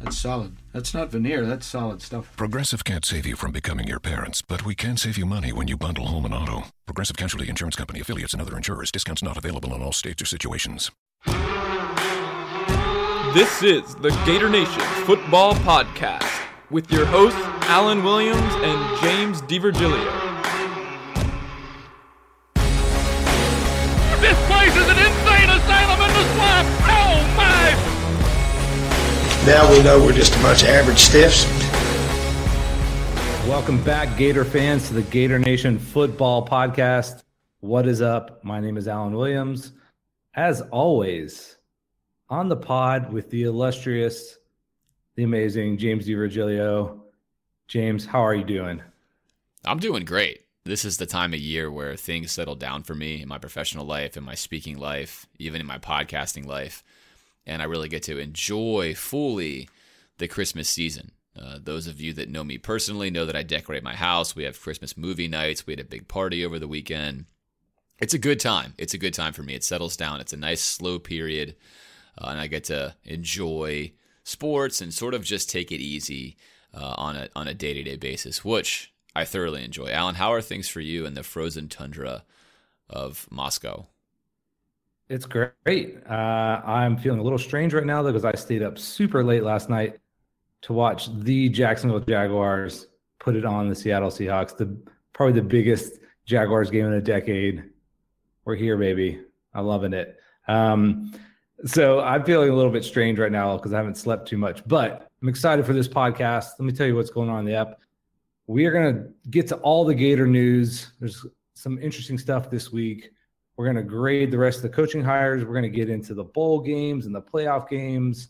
That's solid. That's not veneer, that's solid stuff. Progressive can't save you from becoming your parents, but we can save you money when you bundle home and auto. Progressive Casualty Insurance Company affiliates and other insurers. Discounts not available in all states or situations. This is the Gator Nation Football Podcast with your hosts, Alan Williams and James DiVirgilio. This place is an insane asylum in the swamp! Oh my! Now we know we're just a bunch of average stiffs. Welcome back, Gator fans, to the Gator Nation Football Podcast. What is up? My name is Alan Williams. As always, on the pod with the illustrious, the amazing James DiVirgilio. James, how are you doing? I'm doing great. This is the time of year where things settle down for me in my professional life, in my speaking life, even in my podcasting life. And I really get to enjoy fully the Christmas season. Uh, those of you that know me personally know that I decorate my house. We have Christmas movie nights. We had a big party over the weekend. It's a good time. It's a good time for me. It settles down. It's a nice slow period, uh, and I get to enjoy sports and sort of just take it easy uh, on a on a day to day basis, which I thoroughly enjoy. Alan, how are things for you in the frozen tundra of Moscow? It's great. Uh, I'm feeling a little strange right now though because I stayed up super late last night to watch the Jacksonville Jaguars put it on the Seattle Seahawks, the probably the biggest Jaguars game in a decade. We're here, baby. I'm loving it. Um, so I'm feeling a little bit strange right now because I haven't slept too much, but I'm excited for this podcast. Let me tell you what's going on in the app. We are going to get to all the Gator news. There's some interesting stuff this week. We're going to grade the rest of the coaching hires. We're going to get into the bowl games and the playoff games.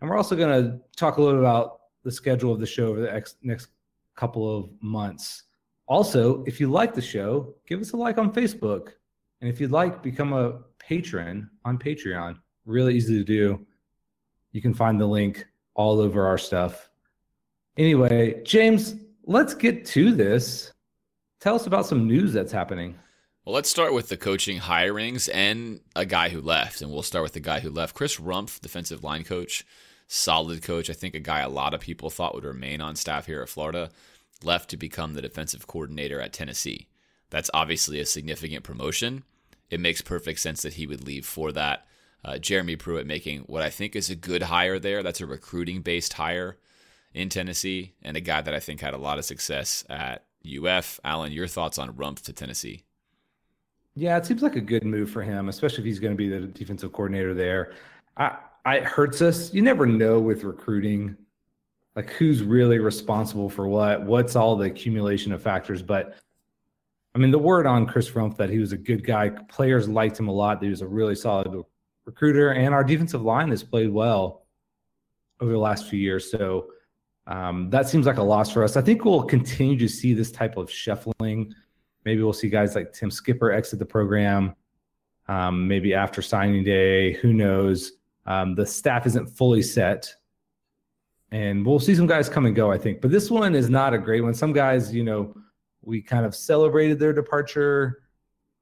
And we're also going to talk a little about the schedule of the show over the ex- next couple of months. Also, if you like the show, give us a like on Facebook. And if you'd like, become a patron on Patreon. Really easy to do. You can find the link all over our stuff. Anyway, James, let's get to this. Tell us about some news that's happening. Well, let's start with the coaching hirings and a guy who left. And we'll start with the guy who left. Chris Rumph, defensive line coach, solid coach. I think a guy a lot of people thought would remain on staff here at Florida, left to become the defensive coordinator at Tennessee. That's obviously a significant promotion. It makes perfect sense that he would leave for that. Uh, Jeremy Pruitt making what I think is a good hire there. That's a recruiting based hire in Tennessee, and a guy that I think had a lot of success at UF. Alan, your thoughts on Rumph to Tennessee? Yeah, it seems like a good move for him, especially if he's going to be the defensive coordinator there. I, I it hurts us. You never know with recruiting, like who's really responsible for what, what's all the accumulation of factors. But I mean, the word on Chris Rumph that he was a good guy. Players liked him a lot. He was a really solid recruiter, and our defensive line has played well over the last few years. So um, that seems like a loss for us. I think we'll continue to see this type of shuffling. Maybe we'll see guys like Tim Skipper exit the program. Um, maybe after signing day, who knows? Um, the staff isn't fully set, and we'll see some guys come and go. I think, but this one is not a great one. Some guys, you know, we kind of celebrated their departure.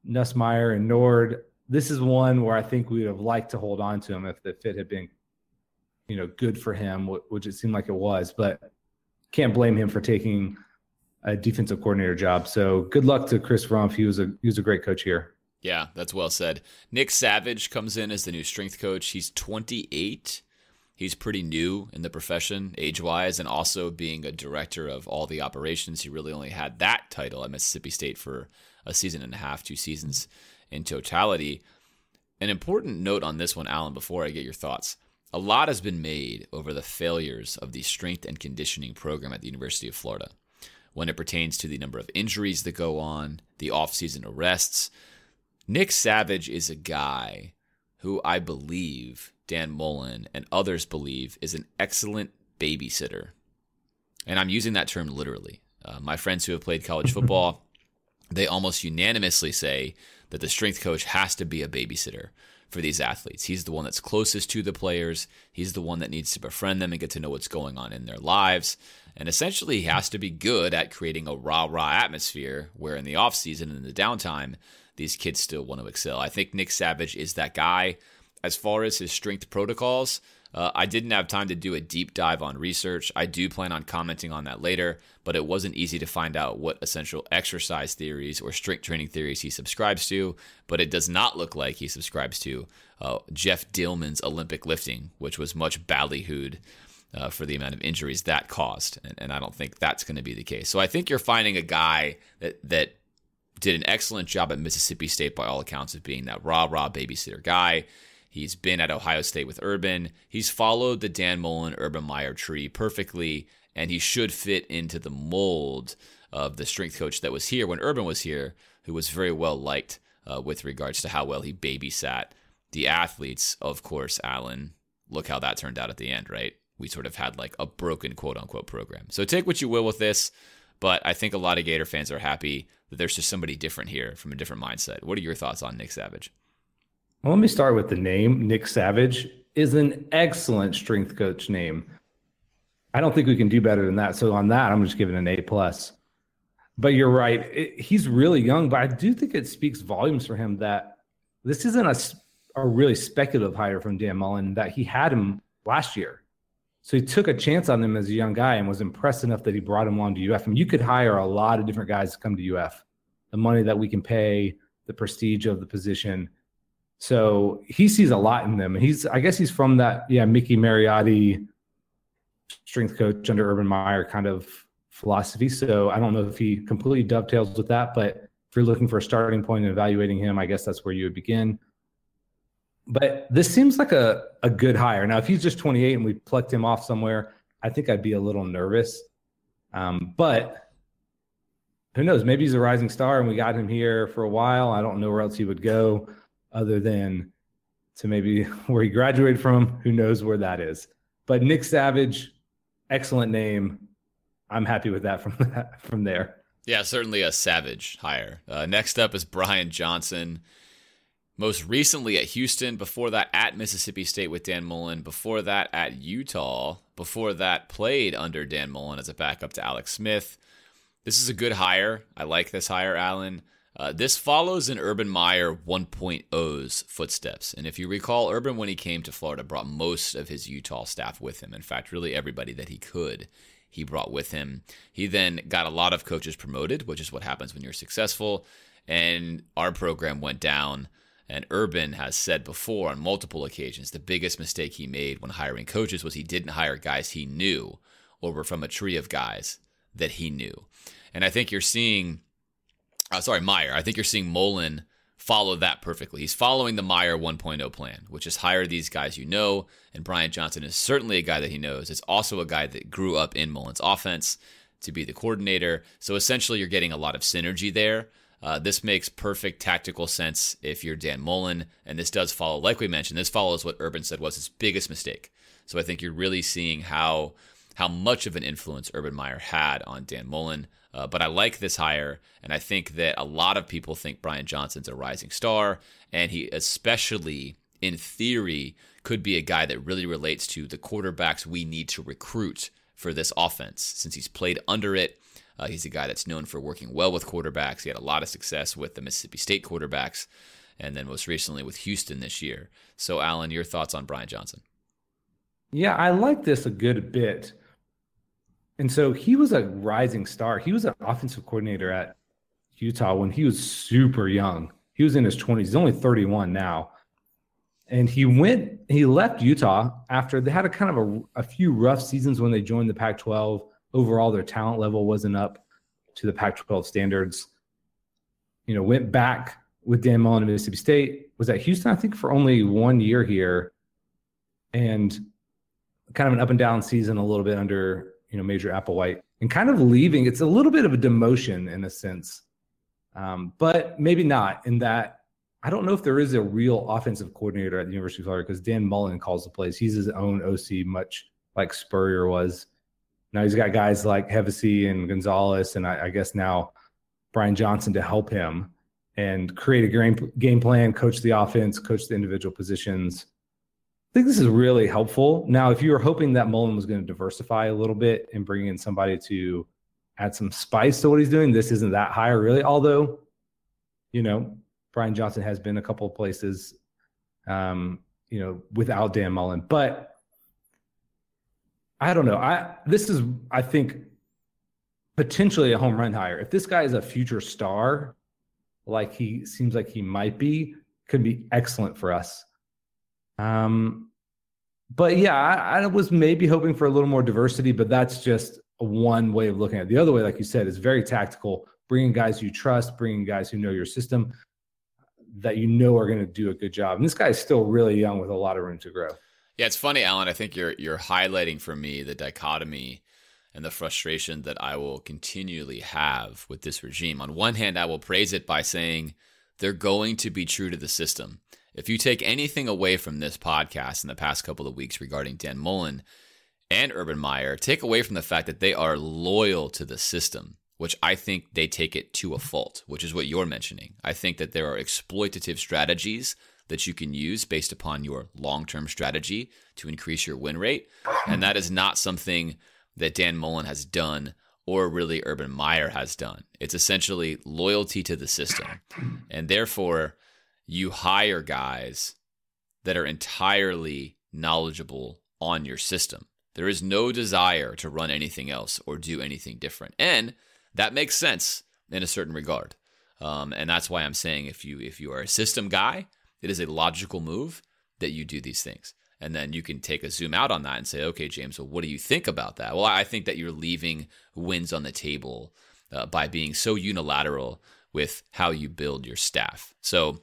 Nussmeier and Nord. This is one where I think we would have liked to hold on to him if the fit had been you know good for him, which it seemed like it was. But can't blame him for taking a defensive coordinator job. So good luck to Chris Rumph. He was a he was a great coach here. Yeah, that's well said. Nick Savage comes in as the new strength coach. He's 28. He's pretty new in the profession, age wise, and also being a director of all the operations. He really only had that title at Mississippi State for a season and a half, two seasons in totality. an important note on this one, Alan, before I get your thoughts. A lot has been made over the failures of the strength and conditioning program at the University of Florida when it pertains to the number of injuries that go on, the offseason arrests. Nick Savage is a guy who I believe Dan Mullen and others believe is an excellent babysitter. And I'm using that term literally. Uh, my friends who have played college football, they almost unanimously say that the strength coach has to be a babysitter for these athletes. He's the one that's closest to the players. He's the one that needs to befriend them and get to know what's going on in their lives. And essentially, he has to be good at creating a rah rah atmosphere where in the offseason and in the downtime, these kids still want to excel. I think Nick Savage is that guy. As far as his strength protocols, uh, I didn't have time to do a deep dive on research. I do plan on commenting on that later, but it wasn't easy to find out what essential exercise theories or strength training theories he subscribes to. But it does not look like he subscribes to uh, Jeff Dillman's Olympic lifting, which was much ballyhooed uh, for the amount of injuries that caused. And, and I don't think that's going to be the case. So I think you're finding a guy that, that did an excellent job at Mississippi State by all accounts of being that rah rah babysitter guy. He's been at Ohio State with Urban. He's followed the Dan Mullen Urban Meyer tree perfectly, and he should fit into the mold of the strength coach that was here when Urban was here, who was very well liked uh, with regards to how well he babysat the athletes. Of course, Alan, look how that turned out at the end, right? We sort of had like a broken quote unquote program. So take what you will with this, but I think a lot of Gator fans are happy that there's just somebody different here from a different mindset. What are your thoughts on Nick Savage? Well, let me start with the name. Nick Savage is an excellent strength coach name. I don't think we can do better than that. So on that, I'm just giving an A plus. But you're right; it, he's really young. But I do think it speaks volumes for him that this isn't a, a really speculative hire from Dan Mullen. That he had him last year, so he took a chance on him as a young guy and was impressed enough that he brought him on to UF. I mean, you could hire a lot of different guys to come to UF. The money that we can pay, the prestige of the position so he sees a lot in them. He's, I guess, he's from that, yeah, Mickey Marotti, strength coach under Urban Meyer kind of philosophy. So I don't know if he completely dovetails with that, but if you're looking for a starting point and evaluating him, I guess that's where you would begin. But this seems like a, a good hire. Now, if he's just 28 and we plucked him off somewhere, I think I'd be a little nervous. Um, but who knows? Maybe he's a rising star and we got him here for a while. I don't know where else he would go other than to maybe where he graduated from. Who knows where that is? But Nick Savage, excellent name. I'm happy with that from that, from there. Yeah, certainly a savage hire. Uh, next up is Brian Johnson. Most recently at Houston, before that at Mississippi State with Dan Mullen, before that at Utah, before that played under Dan Mullen as a backup to Alex Smith. This is a good hire. I like this hire, Alan. Uh, this follows in Urban Meyer 1.0's footsteps. And if you recall, Urban, when he came to Florida, brought most of his Utah staff with him. In fact, really everybody that he could, he brought with him. He then got a lot of coaches promoted, which is what happens when you're successful. And our program went down. And Urban has said before on multiple occasions the biggest mistake he made when hiring coaches was he didn't hire guys he knew or were from a tree of guys that he knew. And I think you're seeing uh, sorry, Meyer. I think you're seeing Mullen follow that perfectly. He's following the Meyer 1.0 plan, which is hire these guys you know. And Brian Johnson is certainly a guy that he knows. It's also a guy that grew up in Mullen's offense to be the coordinator. So essentially, you're getting a lot of synergy there. Uh, this makes perfect tactical sense if you're Dan Mullen, and this does follow, like we mentioned, this follows what Urban said was his biggest mistake. So I think you're really seeing how how much of an influence Urban Meyer had on Dan Mullen. Uh, but I like this hire, and I think that a lot of people think Brian Johnson's a rising star, and he especially, in theory, could be a guy that really relates to the quarterbacks we need to recruit for this offense. Since he's played under it, uh, he's a guy that's known for working well with quarterbacks. He had a lot of success with the Mississippi State quarterbacks, and then most recently with Houston this year. So, Alan, your thoughts on Brian Johnson? Yeah, I like this a good bit. And so he was a rising star. He was an offensive coordinator at Utah when he was super young. He was in his 20s. He's only 31 now. And he went, he left Utah after they had a kind of a, a few rough seasons when they joined the Pac 12. Overall, their talent level wasn't up to the Pac 12 standards. You know, went back with Dan Mullen at Mississippi State, was at Houston, I think, for only one year here, and kind of an up and down season a little bit under you know Major Applewhite, and kind of leaving. It's a little bit of a demotion in a sense, um, but maybe not in that. I don't know if there is a real offensive coordinator at the University of Florida because Dan Mullen calls the plays. He's his own OC, much like Spurrier was. Now he's got guys like Hevesy and Gonzales, and I, I guess now Brian Johnson to help him and create a game, game plan, coach the offense, coach the individual positions. I think this is really helpful. Now, if you were hoping that Mullen was going to diversify a little bit and bring in somebody to add some spice to what he's doing, this isn't that high, really. Although, you know, Brian Johnson has been a couple of places, um, you know, without Dan Mullen. But I don't know. I this is, I think, potentially a home run hire. If this guy is a future star, like he seems like he might be, could be excellent for us. Um, but yeah, I, I, was maybe hoping for a little more diversity, but that's just one way of looking at it. The other way, like you said, is very tactical, bringing guys you trust, bringing guys who know your system that you know are going to do a good job. And this guy is still really young with a lot of room to grow. Yeah, it's funny, Alan. I think you're you're highlighting for me the dichotomy and the frustration that I will continually have with this regime. On one hand, I will praise it by saying they're going to be true to the system. If you take anything away from this podcast in the past couple of weeks regarding Dan Mullen and Urban Meyer, take away from the fact that they are loyal to the system, which I think they take it to a fault, which is what you're mentioning. I think that there are exploitative strategies that you can use based upon your long term strategy to increase your win rate. And that is not something that Dan Mullen has done or really Urban Meyer has done. It's essentially loyalty to the system. And therefore, you hire guys that are entirely knowledgeable on your system. There is no desire to run anything else or do anything different. And that makes sense in a certain regard. Um, and that's why I'm saying if you if you are a system guy, it is a logical move that you do these things. And then you can take a zoom out on that and say, okay, James, well, what do you think about that? Well, I think that you're leaving wins on the table uh, by being so unilateral with how you build your staff. So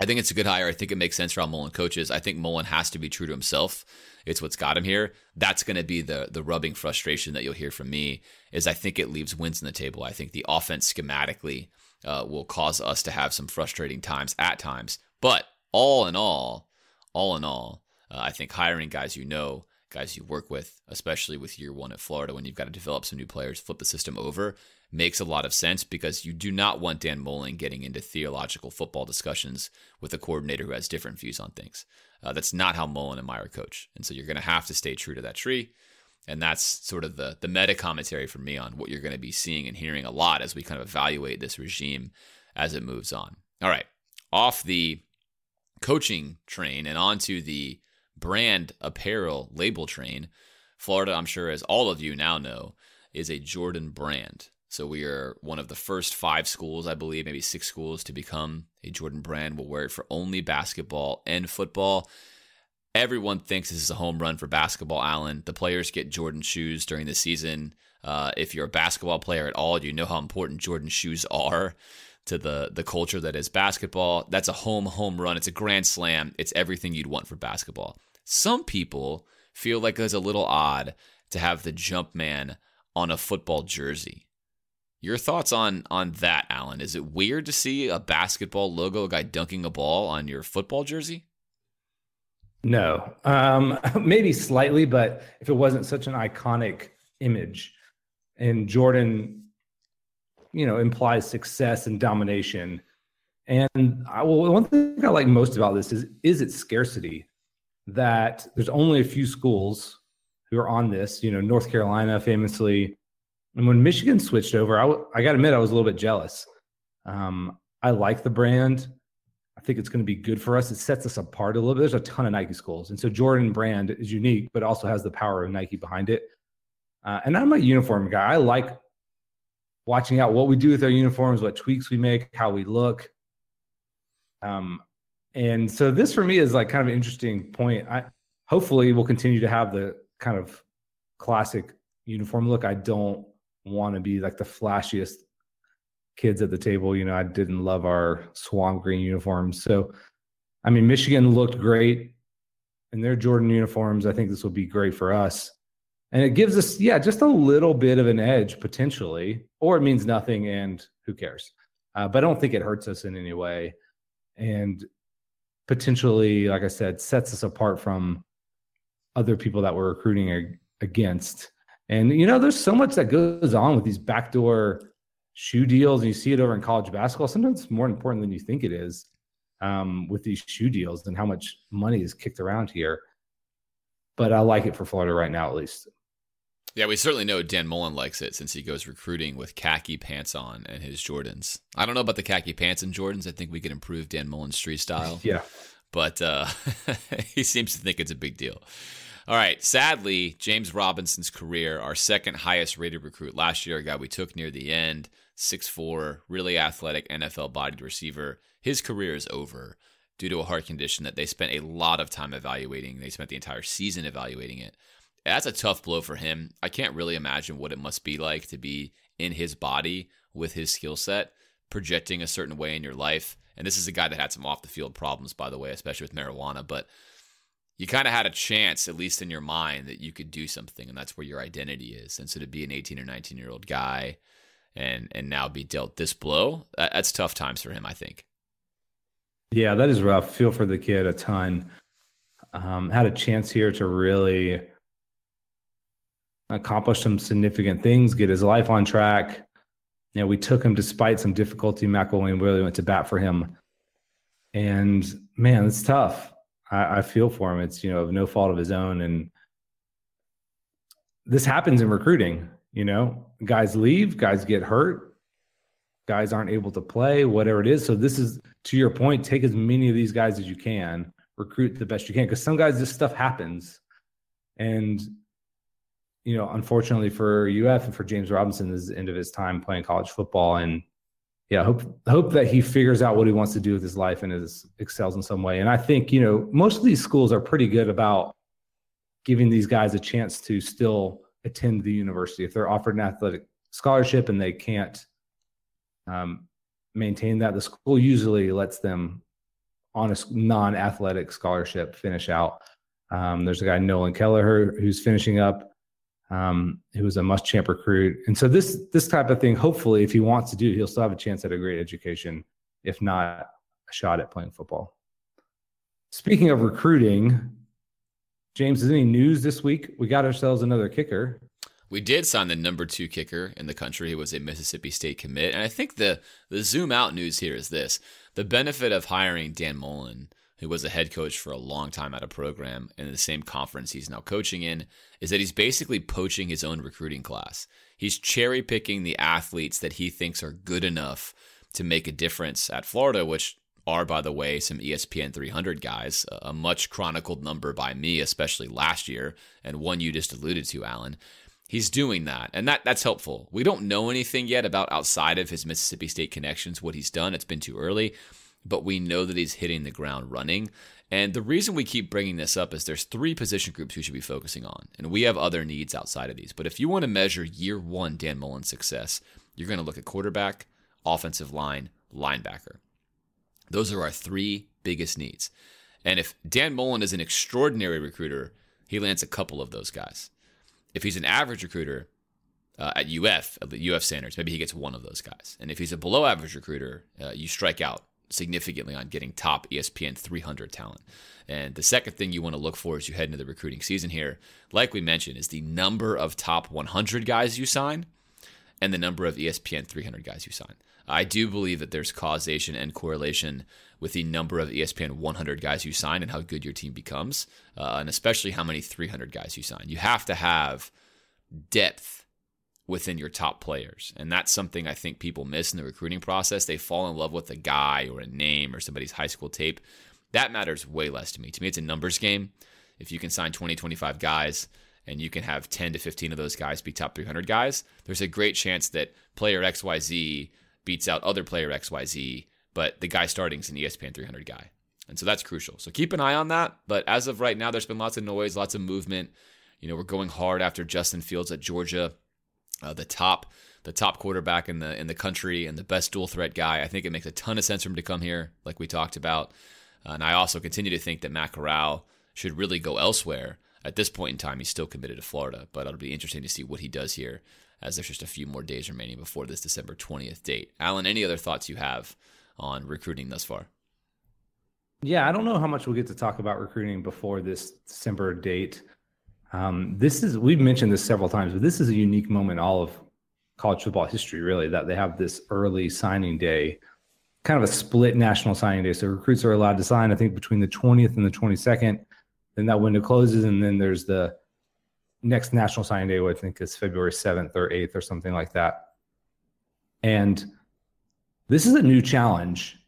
I think it's a good hire. I think it makes sense for how Mullen coaches. I think Mullen has to be true to himself. It's what's got him here. That's going to be the the rubbing frustration that you'll hear from me. Is I think it leaves wins on the table. I think the offense schematically uh, will cause us to have some frustrating times at times. But all in all, all in all, uh, I think hiring guys you know, guys you work with, especially with year one at Florida when you've got to develop some new players, flip the system over, makes a lot of sense because you do not want Dan Mullen getting into theological football discussions with a coordinator who has different views on things. Uh, that's not how Mullen and Meyer coach. And so you're going to have to stay true to that tree. And that's sort of the, the meta commentary for me on what you're going to be seeing and hearing a lot as we kind of evaluate this regime as it moves on. All right, off the coaching train and onto the brand apparel label train. Florida, I'm sure, as all of you now know, is a Jordan brand. So we are one of the first five schools, I believe, maybe six schools to become a Jordan brand. We'll wear it for only basketball and football. Everyone thinks this is a home run for basketball, Alan. The players get Jordan shoes during the season. Uh, if you're a basketball player at all, you know how important Jordan shoes are to the the culture that is basketball. That's a home home run. It's a grand slam. It's everything you'd want for basketball. Some people feel like it's a little odd to have the jump man on a football jersey. Your thoughts on on that, Alan? Is it weird to see a basketball logo, guy dunking a ball on your football jersey? No, um, maybe slightly, but if it wasn't such an iconic image, and Jordan, you know, implies success and domination, and I, well, one thing I like most about this is is its scarcity that there's only a few schools who are on this. You know, North Carolina famously, and when Michigan switched over, I, w- I got to admit I was a little bit jealous. Um, I like the brand. I think it's going to be good for us. It sets us apart a little bit. There's a ton of Nike schools, and so Jordan brand is unique, but also has the power of Nike behind it. Uh, and I'm a uniform guy. I like watching out what we do with our uniforms, what tweaks we make, how we look. Um, and so this for me is like kind of an interesting point. I hopefully we'll continue to have the kind of classic uniform look. I don't want to be like the flashiest kids at the table, you know, I didn't love our swamp green uniforms. So, I mean, Michigan looked great in their Jordan uniforms. I think this will be great for us. And it gives us, yeah, just a little bit of an edge potentially, or it means nothing and who cares. Uh, but I don't think it hurts us in any way. And potentially, like I said, sets us apart from other people that we're recruiting against. And, you know, there's so much that goes on with these backdoor shoe deals. And you see it over in college basketball. Sometimes it's more important than you think it is um, with these shoe deals and how much money is kicked around here. But I like it for Florida right now, at least. Yeah, we certainly know Dan Mullen likes it since he goes recruiting with khaki pants on and his Jordans. I don't know about the khaki pants and Jordans. I think we can improve Dan Mullen's street style. yeah. But uh, he seems to think it's a big deal. All right. Sadly, James Robinson's career, our second highest rated recruit last year, a guy we took near the end, six four, really athletic NFL bodied receiver. His career is over due to a heart condition that they spent a lot of time evaluating. They spent the entire season evaluating it that's a tough blow for him. I can't really imagine what it must be like to be in his body with his skill set, projecting a certain way in your life. And this is a guy that had some off the field problems, by the way, especially with marijuana. But you kind of had a chance, at least in your mind, that you could do something, and that's where your identity is. And so to be an 18 or 19 year old guy and and now be dealt this blow, that, that's tough times for him, I think. Yeah, that is rough. Feel for the kid a ton. Um, had a chance here to really accomplish some significant things, get his life on track. You know, we took him despite some difficulty. McElwain really went to bat for him. And man, it's tough. I, I feel for him. It's, you know, of no fault of his own. And this happens in recruiting, you know, guys leave, guys get hurt, guys aren't able to play, whatever it is. So this is to your point, take as many of these guys as you can, recruit the best you can. Because some guys, this stuff happens. And you know, unfortunately for UF and for James Robinson, this is the end of his time playing college football. And yeah, hope hope that he figures out what he wants to do with his life and is excels in some way. And I think you know most of these schools are pretty good about giving these guys a chance to still attend the university if they're offered an athletic scholarship and they can't um, maintain that. The school usually lets them on a non-athletic scholarship finish out. Um, there's a guy Nolan Kelleher who's finishing up um, who was a Muschamp recruit. And so this this type of thing, hopefully, if he wants to do, he'll still have a chance at a great education, if not a shot at playing football. Speaking of recruiting, James, is any news this week? We got ourselves another kicker. We did sign the number two kicker in the country. He was a Mississippi State commit. And I think the the zoom out news here is this. The benefit of hiring Dan Mullen who was a head coach for a long time at a program in the same conference he's now coaching in, is that he's basically poaching his own recruiting class. He's cherry picking the athletes that he thinks are good enough to make a difference at Florida, which are, by the way, some ESPN 300 guys, a much chronicled number by me, especially last year, and one you just alluded to, Alan. He's doing that, and that that's helpful. We don't know anything yet about outside of his Mississippi State connections, what he's done. It's been too early but we know that he's hitting the ground running. And the reason we keep bringing this up is there's three position groups we should be focusing on, and we have other needs outside of these. But if you want to measure year one Dan Mullen's success, you're going to look at quarterback, offensive line, linebacker. Those are our three biggest needs. And if Dan Mullen is an extraordinary recruiter, he lands a couple of those guys. If he's an average recruiter uh, at UF, at the UF standards, maybe he gets one of those guys. And if he's a below average recruiter, uh, you strike out significantly on getting top ESPN 300 talent. And the second thing you want to look for as you head into the recruiting season here, like we mentioned, is the number of top 100 guys you sign and the number of ESPN 300 guys you sign. I do believe that there's causation and correlation with the number of ESPN 100 guys you sign and how good your team becomes, uh, and especially how many 300 guys you sign. You have to have depth within your top players. And that's something I think people miss in the recruiting process. They fall in love with a guy or a name or somebody's high school tape. That matters way less to me. To me, it's a numbers game. If you can sign 20, 25 guys and you can have 10 to 15 of those guys be top 300 guys, there's a great chance that player XYZ beats out other player XYZ, but the guy starting is an ESPN 300 guy. And so that's crucial. So keep an eye on that. But as of right now, there's been lots of noise, lots of movement. You know, we're going hard after Justin Fields at Georgia. Uh, the top the top quarterback in the in the country and the best dual threat guy. I think it makes a ton of sense for him to come here, like we talked about. Uh, and I also continue to think that Matt Corral should really go elsewhere. At this point in time, he's still committed to Florida, but it'll be interesting to see what he does here as there's just a few more days remaining before this December 20th date. Alan, any other thoughts you have on recruiting thus far? Yeah, I don't know how much we'll get to talk about recruiting before this December date. Um, this is we've mentioned this several times, but this is a unique moment all of college football history, really, that they have this early signing day, kind of a split national signing day. So recruits are allowed to sign, I think, between the 20th and the 22nd. Then that window closes, and then there's the next national signing day, which I think is February 7th or 8th or something like that. And this is a new challenge.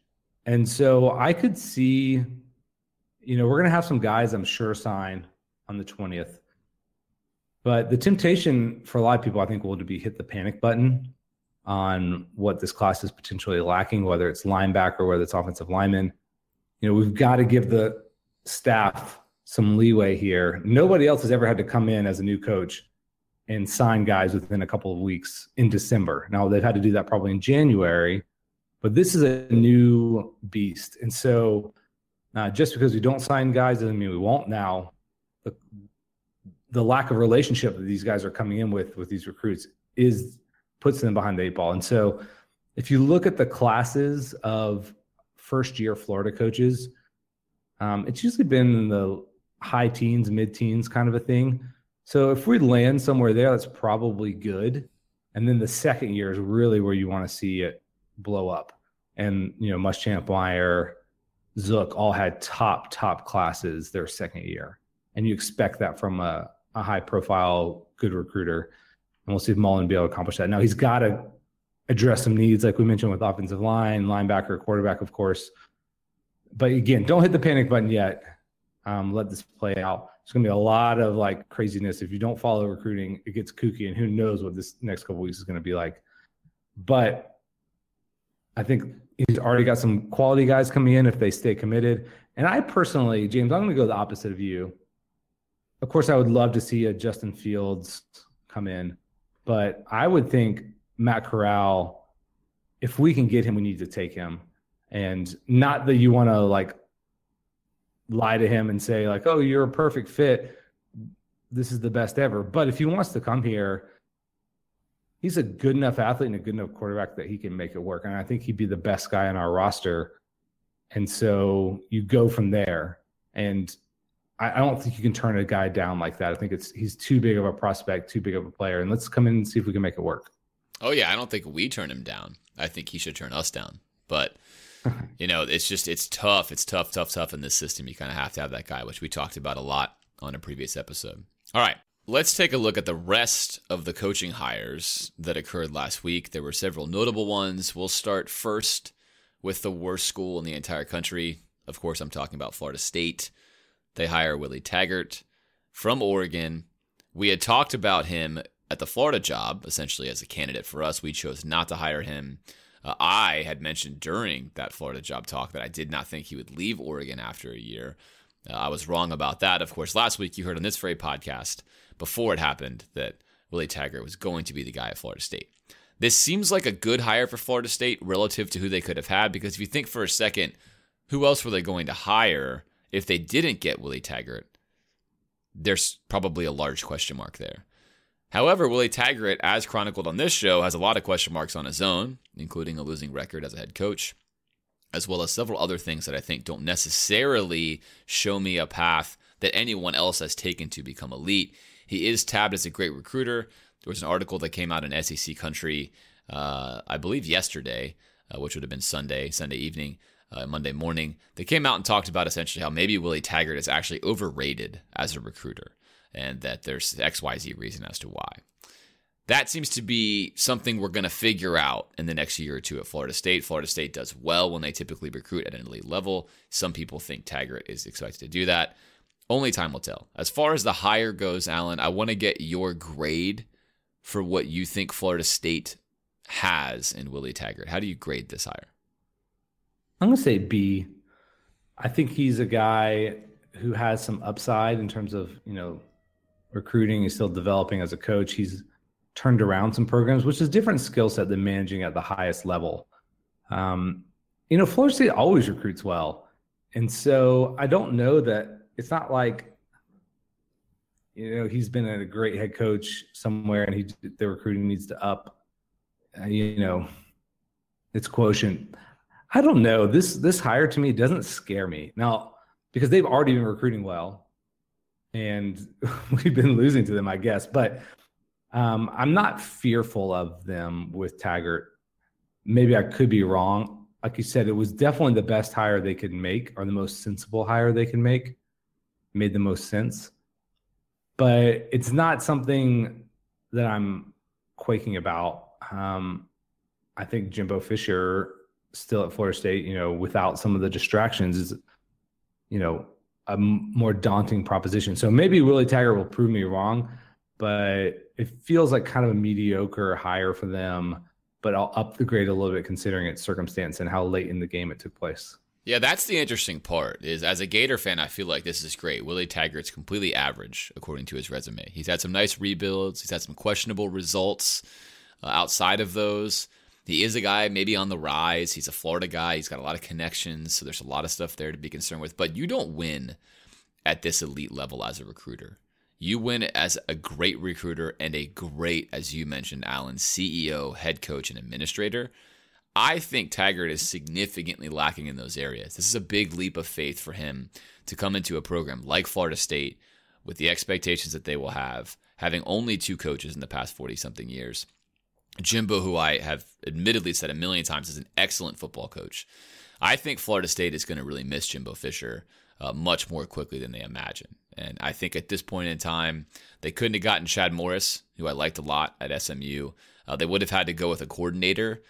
And so I could see, you know, we're going to have some guys, I'm sure, sign on the 20th. But the temptation for a lot of people, I think, will to be hit the panic button on what this class is potentially lacking, whether it's linebacker, whether it's offensive lineman. You know, we've got to give the staff some leeway here. Nobody else has ever had to come in as a new coach and sign guys within a couple of weeks in December. Now they've had to do that probably in January, but this is a new beast. And so uh, just because we don't sign guys doesn't mean we won't now. The lack of relationship that these guys are coming in with with these recruits is puts them behind the eight ball. And so if you look at the classes of first year Florida coaches, um, it's usually been in the high teens, mid teens kind of a thing. So if we land somewhere there, that's probably good. And then the second year is really where you want to see it blow up. And, you know, Muschamp, Meyer, Zook all had top, top classes their second year. And you expect that from a, a high profile, good recruiter. And we'll see if Mullen be able to accomplish that. Now he's got to address some needs, like we mentioned with offensive line, linebacker, quarterback, of course. But again, don't hit the panic button yet um, let this play out. It's going to be a lot of like craziness. If you don't follow recruiting, it gets kooky, and who knows what this next couple weeks is going to be like. But I think he's already got some quality guys coming in if they stay committed. And I personally, James, I'm going to go the opposite of you. Of course, I would love to see a Justin Fields come in, but I would think Matt Corral, if we can get him, we need to take him. And not that you want to like lie to him and say like, "Oh, you're a perfect fit. This is the best ever." But if he wants to come here, he's a good enough athlete and a good enough quarterback that he can make it work. And I think he'd be the best guy on our roster. And so you go from there. And I, I don't think you can turn a guy down like that. I think it's he's too big of a prospect, too big of a player. And let's come in and see if we can make it work. Oh yeah, I don't think we turn him down. I think he should turn us down. But you know, it's just it's tough. It's tough, tough, tough in this system. You kind of have to have that guy, which we talked about a lot on a previous episode. All right, let's take a look at the rest of the coaching hires that occurred last week. There were several notable ones. We'll start first with the worst school in the entire country. Of course, I'm talking about Florida State. They hire Willie Taggart from Oregon. We had talked about him at the Florida job, essentially as a candidate for us. We chose not to hire him uh, I had mentioned during that Florida job talk that I did not think he would leave Oregon after a year. Uh, I was wrong about that. Of course, last week you heard on this very podcast before it happened that Willie Taggart was going to be the guy at Florida State. This seems like a good hire for Florida State relative to who they could have had because if you think for a second, who else were they going to hire if they didn't get Willie Taggart? There's probably a large question mark there. However, Willie Taggart, as chronicled on this show, has a lot of question marks on his own, including a losing record as a head coach, as well as several other things that I think don't necessarily show me a path that anyone else has taken to become elite. He is tabbed as a great recruiter. There was an article that came out in SEC Country, uh, I believe yesterday, uh, which would have been Sunday, Sunday evening, uh, Monday morning. They came out and talked about essentially how maybe Willie Taggart is actually overrated as a recruiter and that there's XYZ reason as to why. That seems to be something we're going to figure out in the next year or two at Florida State. Florida State does well when they typically recruit at an elite level. Some people think Taggart is expected to do that. Only time will tell. As far as the hire goes, Alan, I want to get your grade for what you think Florida State has in Willie Taggart. How do you grade this hire? I'm going to say B. I think he's a guy who has some upside in terms of, you know, recruiting. He's still developing as a coach. He's turned around some programs, which is different skill set than managing at the highest level. Um, you know, Florida State always recruits well, and so I don't know that it's not like you know he's been a great head coach somewhere and he the recruiting needs to up uh, you know its quotient i don't know. This this hire to me doesn't scare me. Now because they've already been recruiting well and we've been losing to them i guess but um, i'm not fearful of them with taggart. Maybe i could be wrong. Like you said it was definitely the best hire they could make or the most sensible hire they can make. Made the most sense. But it's not something that I'm quaking about. Um, I think Jimbo Fisher still at Florida State, you know, without some of the distractions is, you know, a more daunting proposition. So maybe Willie Taggart will prove me wrong, but it feels like kind of a mediocre hire for them. But I'll up the grade a little bit considering its circumstance and how late in the game it took place. Yeah, that's the interesting part. Is as a Gator fan, I feel like this is great. Willie Taggart's completely average according to his resume. He's had some nice rebuilds. He's had some questionable results uh, outside of those. He is a guy maybe on the rise. He's a Florida guy. He's got a lot of connections, so there's a lot of stuff there to be concerned with. But you don't win at this elite level as a recruiter. You win as a great recruiter and a great, as you mentioned, Alan, CEO, head coach, and administrator. I think Taggart is significantly lacking in those areas. This is a big leap of faith for him to come into a program like Florida State with the expectations that they will have, having only two coaches in the past 40 something years. Jimbo, who I have admittedly said a million times is an excellent football coach. I think Florida State is going to really miss Jimbo Fisher uh, much more quickly than they imagine. And I think at this point in time, they couldn't have gotten Chad Morris, who I liked a lot at SMU. Uh, they would have had to go with a coordinator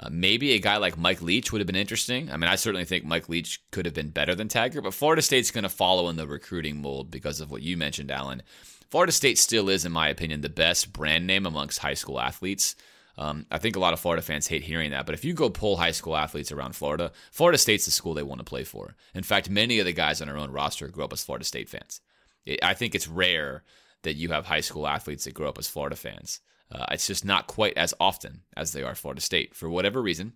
uh, maybe a guy like Mike Leach would have been interesting. I mean, I certainly think Mike Leach could have been better than Taggart, but Florida State's going to follow in the recruiting mold because of what you mentioned, Alan. Florida State still is, in my opinion, the best brand name amongst high school athletes. Um, I think a lot of Florida fans hate hearing that, but if you go pull high school athletes around Florida, Florida State's the school they want to play for. In fact, many of the guys on our own roster grew up as Florida State fans. I think it's rare that you have high school athletes that grow up as Florida fans. Uh, it's just not quite as often as they are Florida State. For whatever reason,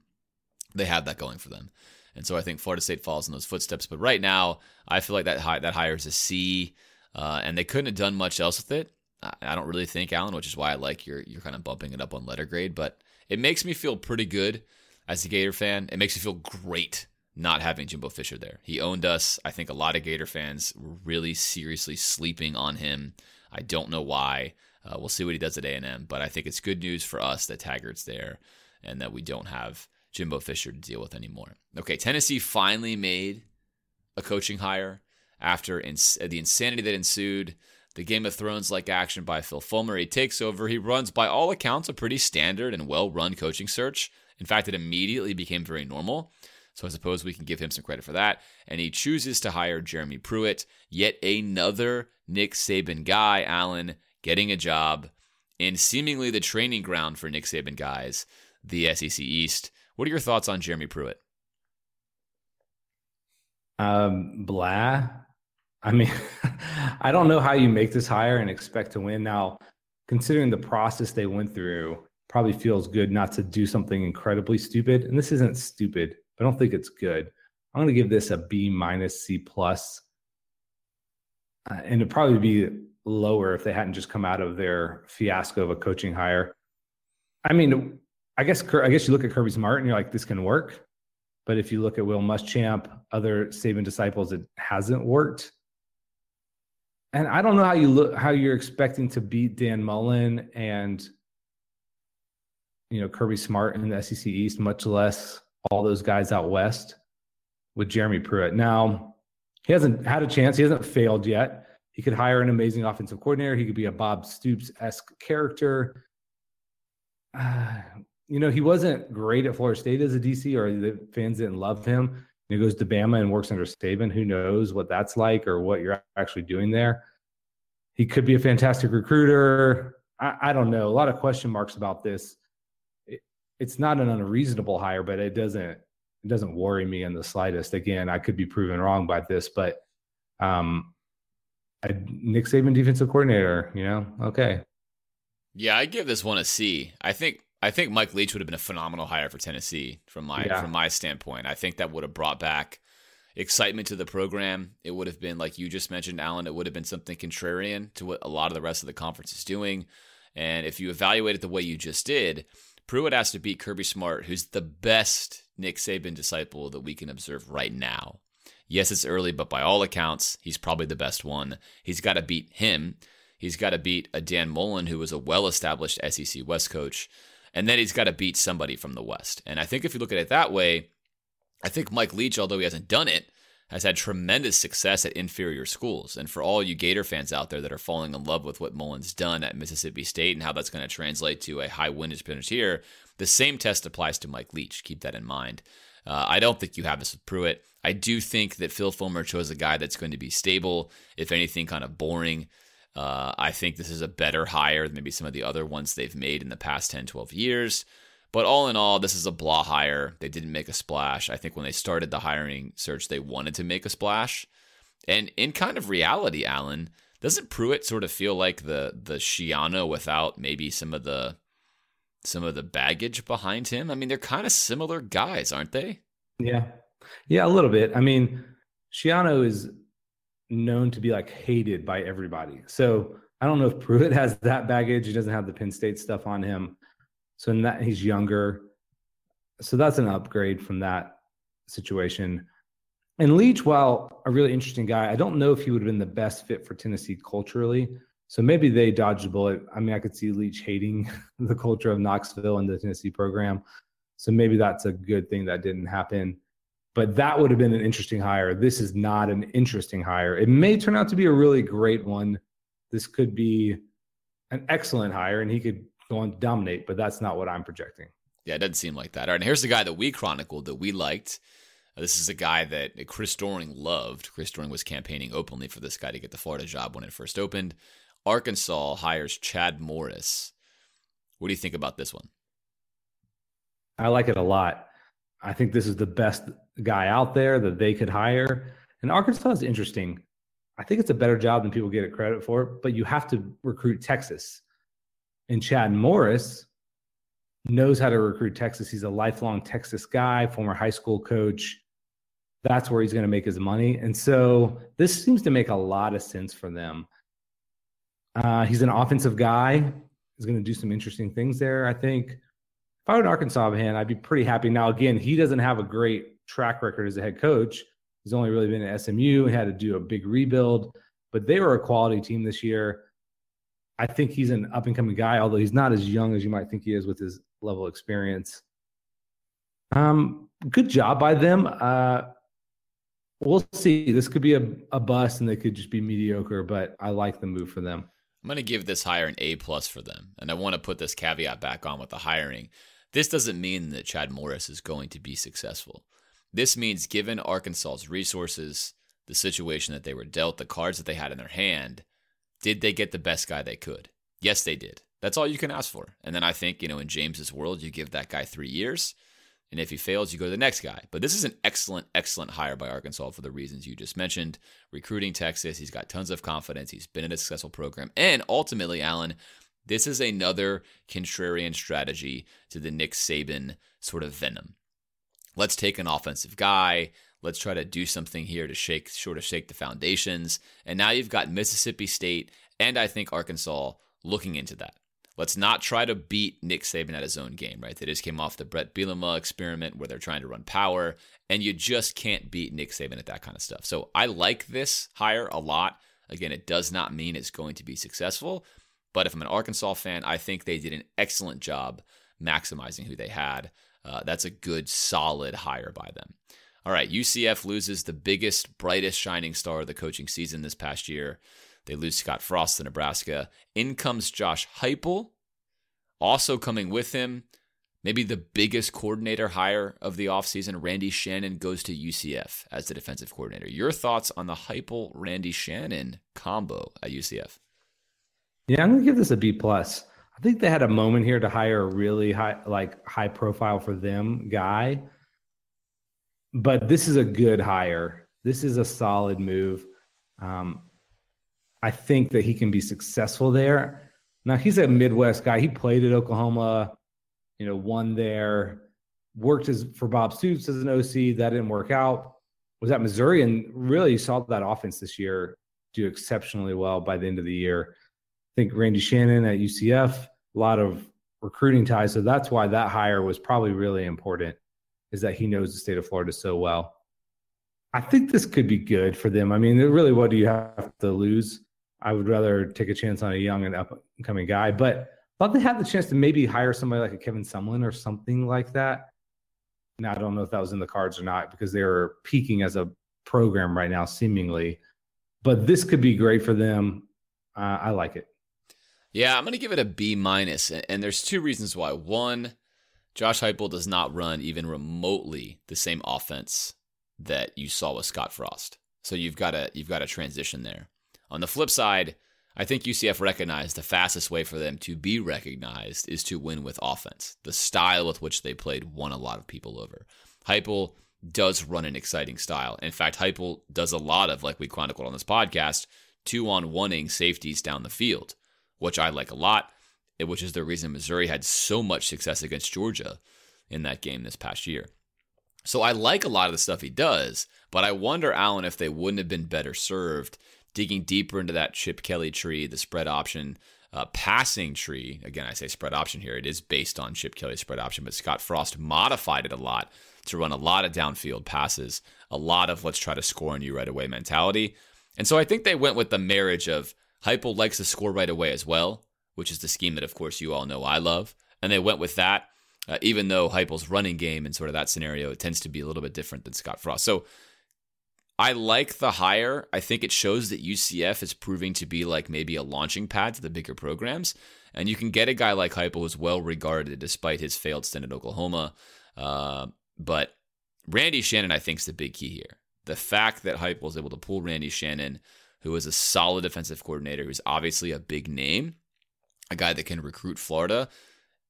they have that going for them. And so I think Florida State falls in those footsteps. But right now, I feel like that high, that hires a C, uh, and they couldn't have done much else with it. I don't really think, Alan, which is why I like you're you're kind of bumping it up on letter grade. But it makes me feel pretty good as a Gator fan. It makes me feel great not having Jimbo Fisher there. He owned us. I think a lot of Gator fans were really seriously sleeping on him. I don't know why. Uh, we'll see what he does at A&M, but I think it's good news for us that Taggart's there and that we don't have Jimbo Fisher to deal with anymore. Okay, Tennessee finally made a coaching hire after ins- the insanity that ensued. The Game of Thrones like action by Phil Fulmer. He takes over. He runs, by all accounts, a pretty standard and well run coaching search. In fact, it immediately became very normal. So I suppose we can give him some credit for that. And he chooses to hire Jeremy Pruitt, yet another Nick Saban guy, Alan, getting a job in seemingly the training ground for Nick Saban guys, the SEC East. What are your thoughts on Jeremy Pruitt? Um, blah. I mean, I don't know how you make this hire and expect to win. Now, considering the process they went through, probably feels good not to do something incredibly stupid. And this isn't stupid. I don't think it's good. I'm going to give this a B minus C plus, uh, and it'd probably be lower if they hadn't just come out of their fiasco of a coaching hire. I mean, I guess I guess you look at Kirby Smart and you're like, this can work. But if you look at Will Muschamp, other Saban disciples, it hasn't worked. And I don't know how you look how you're expecting to beat Dan Mullen and you know Kirby Smart in the SEC East, much less all those guys out west with Jeremy Pruitt. Now, he hasn't had a chance. He hasn't failed yet. He could hire an amazing offensive coordinator. He could be a Bob Stoops esque character. Uh, you know, he wasn't great at Florida State as a DC, or the fans didn't love him. He goes to Bama and works under Saban. Who knows what that's like or what you're actually doing there? He could be a fantastic recruiter. I, I don't know. A lot of question marks about this. It, it's not an unreasonable hire, but it doesn't it doesn't worry me in the slightest. Again, I could be proven wrong by this, but um, Nick Saban defensive coordinator, you know, okay. Yeah, I give this one a C. I think I think Mike Leach would have been a phenomenal hire for Tennessee from my yeah. from my standpoint. I think that would have brought back excitement to the program. It would have been like you just mentioned, Alan. It would have been something contrarian to what a lot of the rest of the conference is doing. And if you evaluate it the way you just did, Pruitt has to beat Kirby Smart, who's the best Nick Saban disciple that we can observe right now. Yes, it's early, but by all accounts, he's probably the best one. He's got to beat him. He's got to beat a Dan Mullen, who was a well established SEC West coach. And then he's got to beat somebody from the West. And I think if you look at it that way, I think Mike Leach, although he hasn't done it, has had tremendous success at inferior schools. And for all you Gator fans out there that are falling in love with what Mullen's done at Mississippi State and how that's going to translate to a high windage finish here, the same test applies to Mike Leach. Keep that in mind. Uh, I don't think you have this with Pruitt. I do think that Phil Fulmer chose a guy that's going to be stable, if anything, kind of boring. Uh, I think this is a better hire than maybe some of the other ones they've made in the past 10, 12 years. But all in all, this is a blah hire. They didn't make a splash. I think when they started the hiring search, they wanted to make a splash. And in kind of reality, Alan, doesn't Pruitt sort of feel like the the Schiano without maybe some of the some of the baggage behind him? I mean, they're kind of similar guys, aren't they? Yeah. Yeah, a little bit. I mean, Schiano is known to be like hated by everybody. So I don't know if Pruitt has that baggage. He doesn't have the Penn State stuff on him. So in that he's younger. So that's an upgrade from that situation. And Leach, while a really interesting guy, I don't know if he would have been the best fit for Tennessee culturally. So maybe they dodged a bullet. I mean, I could see Leach hating the culture of Knoxville and the Tennessee program. So maybe that's a good thing that didn't happen. But that would have been an interesting hire. This is not an interesting hire. It may turn out to be a really great one. This could be an excellent hire, and he could going to dominate, but that's not what I'm projecting. Yeah, it doesn't seem like that. All right, and here's the guy that we chronicled that we liked. Uh, this is a guy that Chris Doering loved. Chris Doering was campaigning openly for this guy to get the Florida job when it first opened. Arkansas hires Chad Morris. What do you think about this one? I like it a lot. I think this is the best guy out there that they could hire. And Arkansas is interesting. I think it's a better job than people get it credit for, but you have to recruit Texas. And Chad Morris knows how to recruit Texas. He's a lifelong Texas guy, former high school coach. That's where he's going to make his money. And so this seems to make a lot of sense for them. Uh, he's an offensive guy. He's going to do some interesting things there, I think. If I were an Arkansas fan, I'd be pretty happy. Now, again, he doesn't have a great track record as a head coach. He's only really been at SMU, he had to do a big rebuild, but they were a quality team this year. I think he's an up and coming guy, although he's not as young as you might think he is with his level of experience. Um, good job by them. Uh, we'll see. This could be a, a bust and they could just be mediocre, but I like the move for them. I'm going to give this hire an A plus for them. And I want to put this caveat back on with the hiring. This doesn't mean that Chad Morris is going to be successful. This means given Arkansas's resources, the situation that they were dealt, the cards that they had in their hand, did they get the best guy they could? Yes, they did. That's all you can ask for. And then I think, you know, in James's world, you give that guy three years. And if he fails, you go to the next guy. But this is an excellent, excellent hire by Arkansas for the reasons you just mentioned. Recruiting Texas, he's got tons of confidence. He's been in a successful program. And ultimately, Alan, this is another contrarian strategy to the Nick Saban sort of venom. Let's take an offensive guy. Let's try to do something here to shake, sort of shake the foundations. And now you've got Mississippi State and I think Arkansas looking into that. Let's not try to beat Nick Saban at his own game, right? They just came off the Bret Bielema experiment where they're trying to run power, and you just can't beat Nick Saban at that kind of stuff. So I like this hire a lot. Again, it does not mean it's going to be successful, but if I'm an Arkansas fan, I think they did an excellent job maximizing who they had. Uh, that's a good, solid hire by them. All right, UCF loses the biggest, brightest, shining star of the coaching season this past year. They lose Scott Frost to Nebraska. In comes Josh Heupel. Also coming with him, maybe the biggest coordinator hire of the offseason, Randy Shannon goes to UCF as the defensive coordinator. Your thoughts on the Heupel Randy Shannon combo at UCF? Yeah, I'm gonna give this a B plus. I think they had a moment here to hire a really high, like high profile for them guy but this is a good hire. This is a solid move. Um, I think that he can be successful there. Now he's a Midwest guy. He played at Oklahoma, you know, won there, worked as for Bob Stoops as an OC. That didn't work out. Was at Missouri and really saw that offense this year do exceptionally well by the end of the year. I think Randy Shannon at UCF, a lot of recruiting ties. So that's why that hire was probably really important, is that he knows the state of Florida so well. I think this could be good for them. I mean, really, what do you have to lose? I would rather take a chance on a young and up and coming guy, but thought they had the chance to maybe hire somebody like a Kevin Sumlin or something like that. Now I don't know if that was in the cards or not because they're peaking as a program right now, seemingly. But this could be great for them. Uh, I like it. Yeah, I'm going to give it a B minus, and there's two reasons why. One, Josh Heupel does not run even remotely the same offense that you saw with Scott Frost. So you've got a you've got to transition there. On the flip side, I think UCF recognized the fastest way for them to be recognized is to win with offense. The style with which they played won a lot of people over. Heupel does run an exciting style. In fact, Heupel does a lot of, like we chronicled on this podcast, two on oneing safeties down the field, which I like a lot, which is the reason Missouri had so much success against Georgia in that game this past year. So I like a lot of the stuff he does, but I wonder, Alan, if they wouldn't have been better served digging deeper into that Chip Kelly tree, the spread option uh, passing tree. Again, I say spread option here. It is based on Chip Kelly's spread option, but Scott Frost modified it a lot to run a lot of downfield passes, a lot of let's try to score on you right away mentality. And so I think they went with the marriage of Heupel likes to score right away as well, which is the scheme that, of course, you all know I love. And they went with that, uh, even though Heupel's running game in sort of that scenario it tends to be a little bit different than Scott Frost. So I like the hire. I think it shows that UCF is proving to be like maybe a launching pad to the bigger programs. And you can get a guy like Heupel who's well regarded despite his failed stint at Oklahoma. Uh, but Randy Shannon, I think, is the big key here. The fact that Heupel was able to pull Randy Shannon, who is a solid defensive coordinator, who's obviously a big name, a guy that can recruit Florida,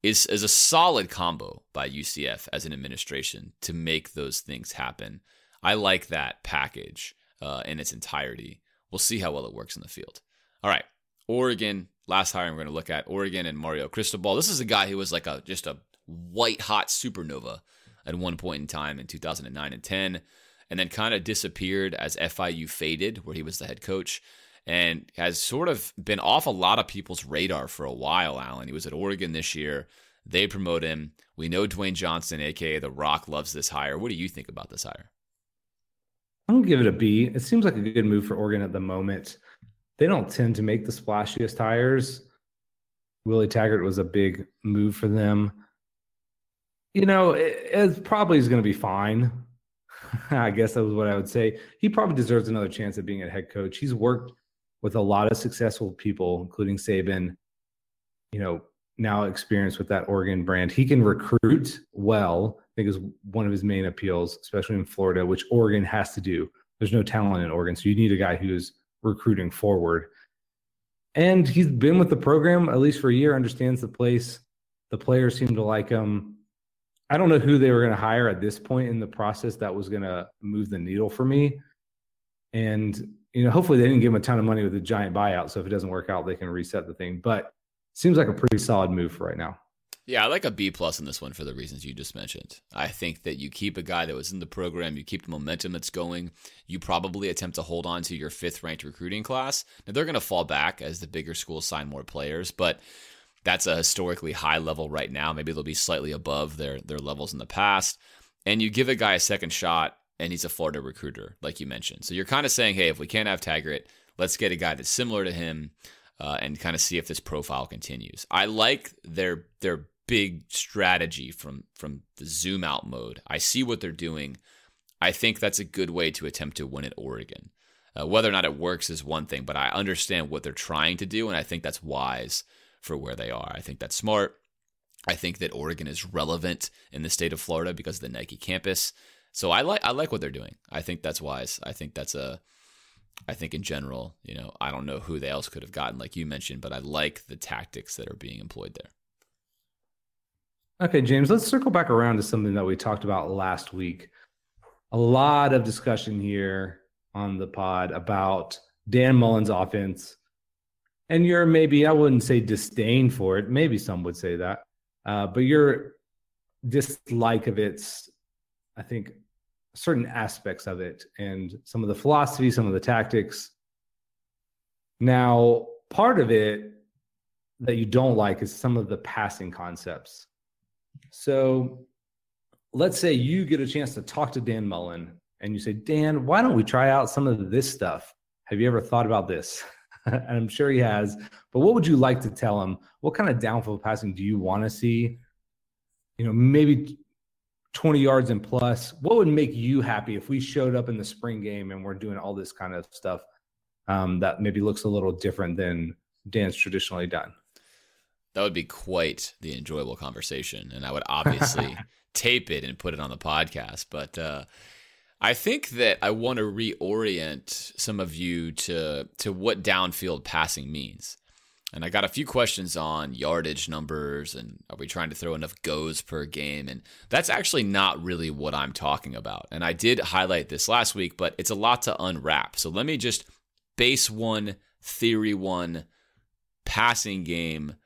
is, is a solid combo by UCF as an administration to make those things happen. I like that package uh, in its entirety. We'll see how well it works in the field. All right, Oregon. Last hire we're going to look at Oregon and Mario Cristobal. This is a guy who was like a just a white hot supernova at one point in time in 2009 and 10, and then kind of disappeared as FIU faded, where he was the head coach, and has sort of been off a lot of people's radar for a while. Alan, he was at Oregon this year. They promote him. We know Dwayne Johnson, aka The Rock, loves this hire. What do you think about this hire? I'm gonna give it a B. It seems like a good move for Oregon at the moment. They don't tend to make the splashiest hires. Willie Taggart was a big move for them. You know, it, it probably is going to be fine. I guess that was what I would say. He probably deserves another chance at being a head coach. He's worked with a lot of successful people, including Saban. You know, now experience with that Oregon brand. He can recruit well I think is one of his main appeals, especially in Florida, which Oregon has to do. There's no talent in Oregon, so you need a guy who's recruiting forward. And he's been with the program at least for a year, understands the place. The players seem to like him. I don't know who they were going to hire at this point in the process that was going to move the needle for me. And you know, hopefully they didn't give him a ton of money with a giant buyout. So if it doesn't work out, they can reset the thing. But seems like a pretty solid move for right now. Yeah, I like a B plus in this one for the reasons you just mentioned. I think that you keep a guy that was in the program, you keep the momentum that's going, you probably attempt to hold on to your fifth ranked recruiting class. Now they're going to fall back as the bigger schools sign more players, but that's a historically high level right now. Maybe they'll be slightly above their their levels in the past. And you give a guy a second shot, and he's a Florida recruiter, like you mentioned. So you're kind of saying, hey, if we can't have Taggart, let's get a guy that's similar to him. Uh, and kind of see if this profile continues. I like their their big strategy from from the zoom out mode. I see what they're doing. I think that's a good way to attempt to win at Oregon. Uh, whether or not it works is one thing, but I understand what they're trying to do, and I think that's wise for where they are. I think that's smart. I think that Oregon is relevant in the state of Florida because of the Nike campus. So I like I like what they're doing. I think that's wise. I think that's a I think in general, you know, I don't know who they else could have gotten like you mentioned, but I like the tactics that are being employed there. Okay, James, let's circle back around to something that we talked about last week. A lot of discussion here on the pod about Dan Mullen's offense. And you're maybe I wouldn't say disdain for it. Maybe some would say that, uh, but your dislike of its, I think, certain aspects of it and some of the philosophy, some of the tactics. Now, part of it that you don't like is some of the passing concepts. So, let's say you get a chance to talk to Dan Mullen and you say, Dan, why don't we try out some of this stuff? Have you ever thought about this? and I'm sure he has. But what would you like to tell him? What kind of downfield passing do you want to see? You know, maybe 20 yards and plus. What would make you happy if we showed up in the spring game and we're doing all this kind of stuff um, that maybe looks a little different than Dan's traditionally done? That would be quite the enjoyable conversation. And I would obviously tape it and put it on the podcast. But uh, I think that I want to reorient some of you to to what downfield passing means. And I got a few questions on yardage numbers and are we trying to throw enough goes per game? And that's actually not really what I'm talking about. And I did highlight this last week, but it's a lot to unwrap. So let me just base one, theory one, passing game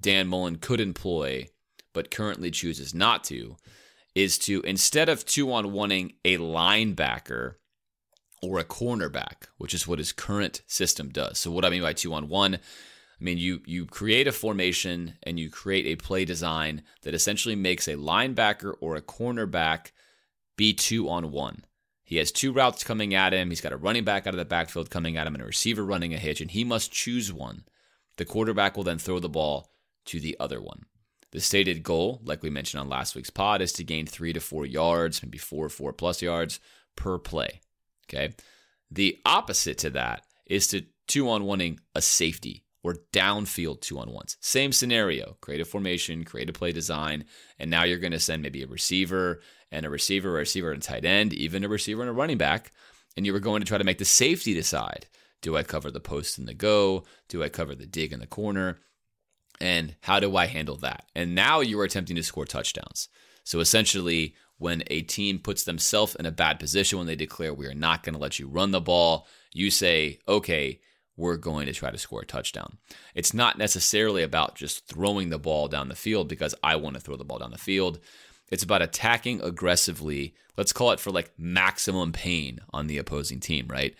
Dan Mullen could employ, but currently chooses not to is to instead of two on oneing a linebacker or a cornerback, which is what his current system does. So what I mean by two on one, I mean you you create a formation and you create a play design that essentially makes a linebacker or a cornerback be two on one. He has two routes coming at him. He's got a running back out of the backfield coming at him and a receiver running a hitch, and he must choose one. The quarterback will then throw the ball to the other one. The stated goal, like we mentioned on last week's pod, is to gain three to four yards, maybe four, or four plus yards per play. Okay. The opposite to that is to two on oneing a safety or downfield two on ones. Same scenario create a formation, create a play design, and now you're going to send maybe a receiver and a receiver, a receiver and tight end, even a receiver and a running back, and you were going to try to make the safety decide do I cover the post and the go? Do I cover the dig in the corner? And how do I handle that? And now you are attempting to score touchdowns. So essentially, when a team puts themselves in a bad position, when they declare we are not going to let you run the ball, you say, okay, we're going to try to score a touchdown. It's not necessarily about just throwing the ball down the field because I want to throw the ball down the field. It's about attacking aggressively. Let's call it for like maximum pain on the opposing team, right?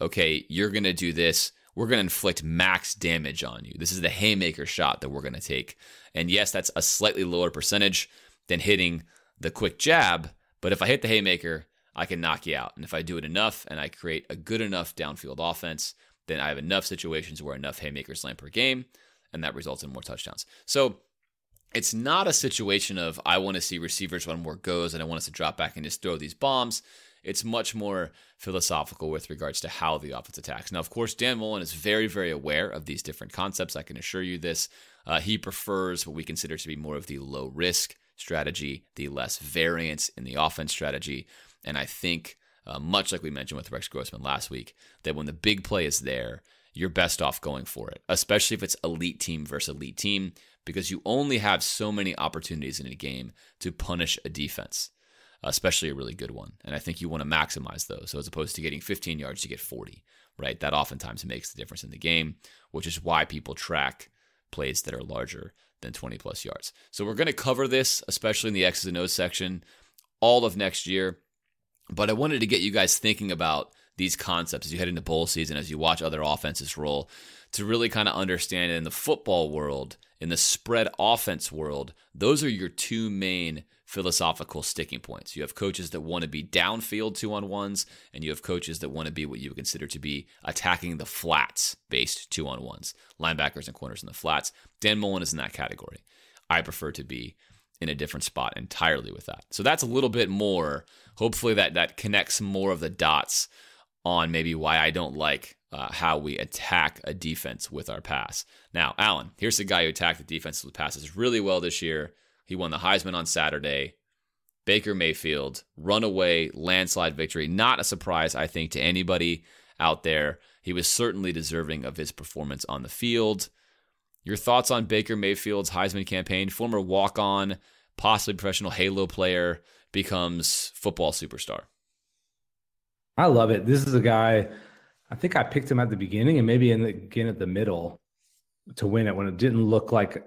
Okay, you're going to do this we're going to inflict max damage on you. This is the haymaker shot that we're going to take. And yes, that's a slightly lower percentage than hitting the quick jab, but if I hit the haymaker, I can knock you out. And if I do it enough and I create a good enough downfield offense, then I have enough situations where enough haymakers land per game, and that results in more touchdowns. So it's not a situation of I want to see receivers run more goes and I want us to drop back and just throw these bombs. It's much more philosophical with regards to how the offense attacks. Now, of course, Dan Mullen is very, very aware of these different concepts. I can assure you this. Uh, he prefers what we consider to be more of the low risk strategy, the less variance in the offense strategy. And I think, uh, much like we mentioned with Rex Grossman last week, that when the big play is there, you're best off going for it, especially if it's elite team versus elite team, because you only have so many opportunities in a game to punish a defense especially a really good one. And I think you want to maximize those. So as opposed to getting 15 yards, you get 40, right? That oftentimes makes the difference in the game, which is why people track plays that are larger than 20 plus yards. So we're going to cover this, especially in the X's and O's section, all of next year. But I wanted to get you guys thinking about these concepts as you head into bowl season, as you watch other offenses roll, to really kind of understand in the football world, in the spread offense world. Those are your two main philosophical sticking points. You have coaches that want to be downfield two on ones, and you have coaches that want to be what you would consider to be attacking the flats based two on ones, linebackers and corners in the flats. Dan Mullen is in that category. I prefer to be in a different spot entirely with that. So that's a little bit more. Hopefully that that connects more of the dots on maybe why I don't like uh, how we attack a defense with our pass. Now, Alan, here's the guy who attacked the defense with passes really well this year. He won the Heisman on Saturday. Baker Mayfield, runaway landslide victory. Not a surprise, I think, to anybody out there. He was certainly deserving of his performance on the field. Your thoughts on Baker Mayfield's Heisman campaign? Former walk on, possibly professional Halo player, becomes football superstar. I love it. This is a guy, I think I picked him at the beginning and maybe in the, again at the middle. to win it when it didn't look like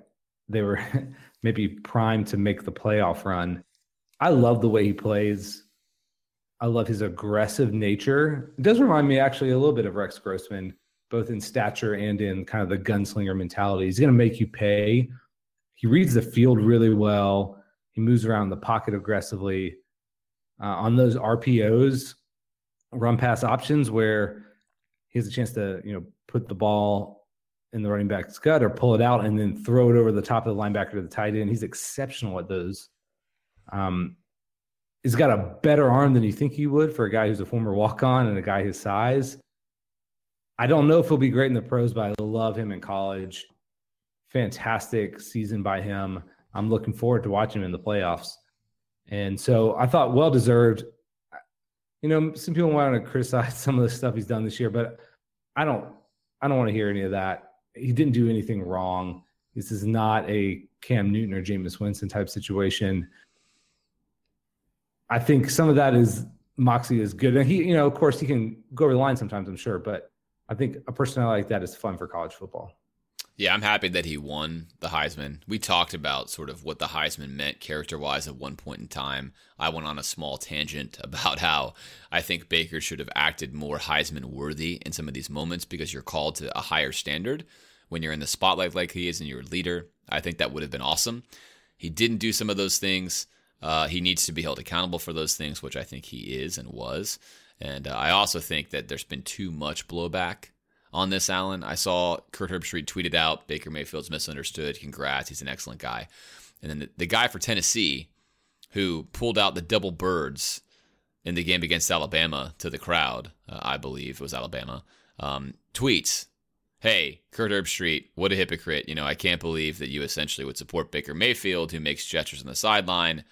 they were maybe primed to make the playoff run. I love the way he plays. I love his aggressive nature. It does remind me actually a little bit of Rex Grossman, both in stature and in kind of the gunslinger mentality. He's going to make you pay. He reads the field really well. He moves around the pocket aggressively. Uh, on those RPOs, run pass options, where he has a chance to you know put the ball in the running back's gut or pull it out and then throw it over the top of the linebacker to the tight end. He's exceptional at those. Um, he's got a better arm than you think he would for a guy who's a former walk on and a guy his size. I don't know if he'll be great in the pros, but I love him in college. Fantastic season by him. I'm looking forward to watching him in the playoffs. And so I thought well deserved. You know, some people want to criticize some of the stuff he's done this year, but I don't I don't want to hear any of that. He didn't do anything wrong. This is not a Cam Newton or Jameis Winston type situation. I think some of that is Moxie is good. And he, you know, of course, he can go over the line sometimes, I'm sure, but I think a personality like that is fun for college football. Yeah, I'm happy that he won the Heisman. We talked about sort of what the Heisman meant character wise at one point in time. I went on a small tangent about how I think Baker should have acted more Heisman worthy in some of these moments because you're called to a higher standard when you're in the spotlight like he is and you're a leader. I think that would have been awesome. He didn't do some of those things. Uh, he needs to be held accountable for those things, which I think he is and was. And uh, I also think that there's been too much blowback on this, Alan. I saw Kirk Herbstreit tweeted out Baker Mayfield's misunderstood. Congrats. He's an excellent guy. And then the, the guy for Tennessee who pulled out the double birds in the game against Alabama to the crowd, uh, I believe it was Alabama, um, tweets hey, Kirk Herbstreit, what a hypocrite. You know, I can't believe that you essentially would support Baker Mayfield, who makes gestures on the sideline,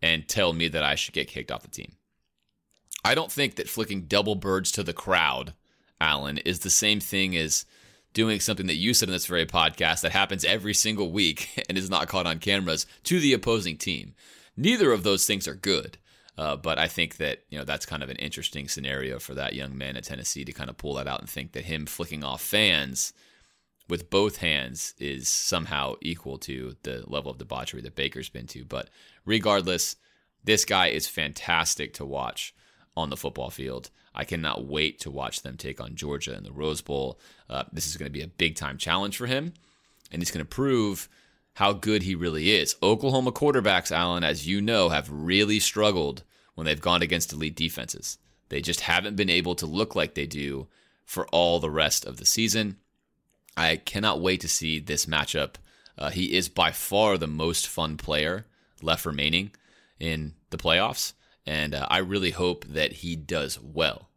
and tell me that I should get kicked off the team. I don't think that flicking double birds to the crowd, Alan, is the same thing as doing something that you said in this very podcast that happens every single week and is not caught on cameras to the opposing team. Neither of those things are good. Uh, but I think that you know that's kind of an interesting scenario for that young man at Tennessee to kind of pull that out and think that him flicking off fans with both hands is somehow equal to the level of debauchery that Baker's been to. But regardless, this guy is fantastic to watch on the football field. I cannot wait to watch them take on Georgia in the Rose Bowl. Uh, this is going to be a big time challenge for him, and he's going to prove how good he really is. Oklahoma quarterbacks, Alan, as you know, have really struggled when they've gone against elite defenses. They just haven't been able to look like they do for all the rest of the season. I cannot wait to see this matchup. Uh, he is by far the most fun player left remaining in the playoffs, and uh, I really hope that he does well.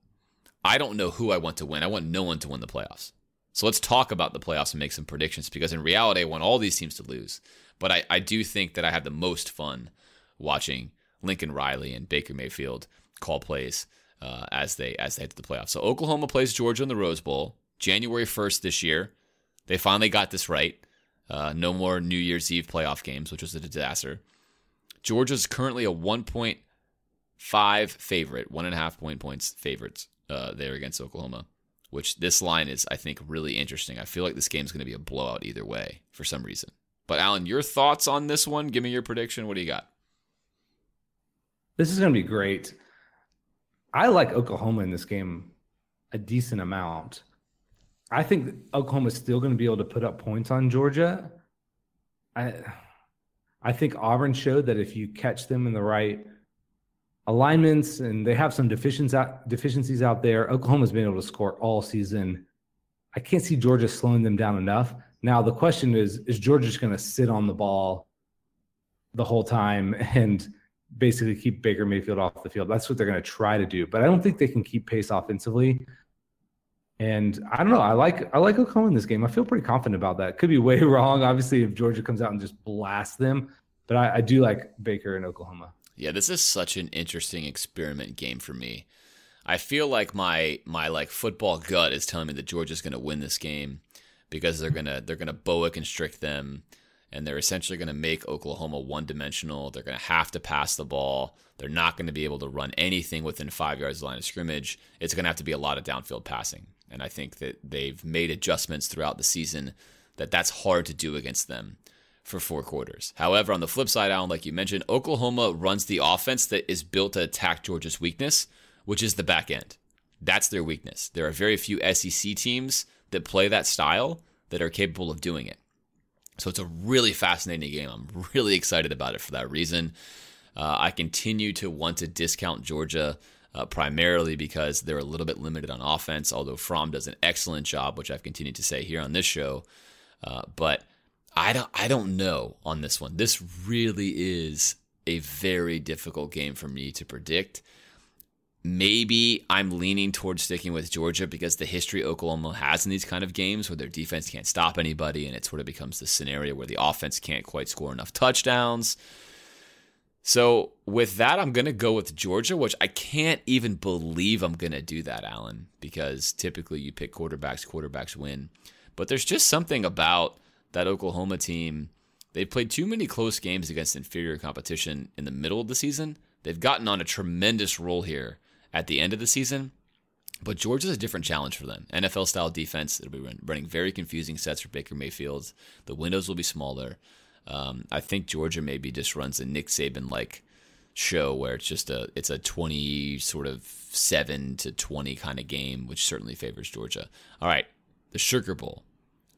I don't know who I want to win. I want no one to win the playoffs. So let's talk about the playoffs and make some predictions because in reality, I want all these teams to lose. But I, I do think that I had the most fun watching Lincoln Riley and Baker Mayfield call plays uh, as they as they head to the playoffs. So Oklahoma plays Georgia in the Rose Bowl January 1st this year. They finally got this right. Uh, no more New Year's Eve playoff games, which was a disaster. Georgia's currently a 1.5 favorite, one and a half point points favorites uh, there against Oklahoma which this line is, I think, really interesting. I feel like this game is going to be a blowout either way for some reason. But Alan, your thoughts on this one? Give me your prediction. What do you got? This is going to be great. I like Oklahoma in this game a decent amount. I think Oklahoma is still going to be able to put up points on Georgia. I I think Auburn showed that if you catch them in the right alignments and they have some deficiencies out, there. Oklahoma's been able to score all season. I can't see Georgia slowing them down enough. Now the question is: Is Georgia just going to sit on the ball the whole time and basically keep Baker Mayfield off the field? That's what they're going to try to do, but I don't think they can keep pace offensively. And I don't know. I like I like Oklahoma in this game. I feel pretty confident about that. Could be way wrong, obviously, if Georgia comes out and just blasts them. But I, I do like Baker in Oklahoma. Yeah, this is such an interesting experiment game for me. I feel like my my like football gut is telling me that Georgia's going to win this game because they're gonna they're gonna boa constrict them, and they're essentially going to make Oklahoma one dimensional. They're going to have to pass the ball. They're not going to be able to run anything within five yards of the line of scrimmage. It's going to have to be a lot of downfield passing, and I think that they've made adjustments throughout the season that that's hard to do against them for four quarters. However, on the flip side, Alan, like you mentioned, Oklahoma runs the offense that is built to attack Georgia's weakness, which is the back end. That's their weakness. There are very few SEC teams that play that style that are capable of doing it. So it's a really fascinating game. I'm really excited about it for that reason. Uh, I continue to want to discount Georgia uh, primarily because they're a little bit limited on offense, although Fromm does an excellent job, which I've continued to say here on this show. Uh, but I don't I don't know on this one. This really is a very difficult game for me to predict. Maybe I'm leaning towards sticking with Georgia because the history Oklahoma has in these kind of games where their defense can't stop anybody and it sort of becomes the scenario where the offense can't quite score enough touchdowns. So, with that, I'm going to go with Georgia, which I can't even believe I'm going to do that, Alan, because typically you pick quarterbacks, quarterbacks win. But there's just something about that Oklahoma team, they've played too many close games against inferior competition in the middle of the season. They've gotten on a tremendous roll here at the end of the season. But Georgia's a different challenge for them. NFL style defense. It'll be running very confusing sets for Baker Mayfield. The windows will be smaller. Um, I think Georgia maybe just runs a Nick Saban like show where it's just a it's a 20 sort of 7 to 20 kind of game which certainly favors georgia all right the sugar bowl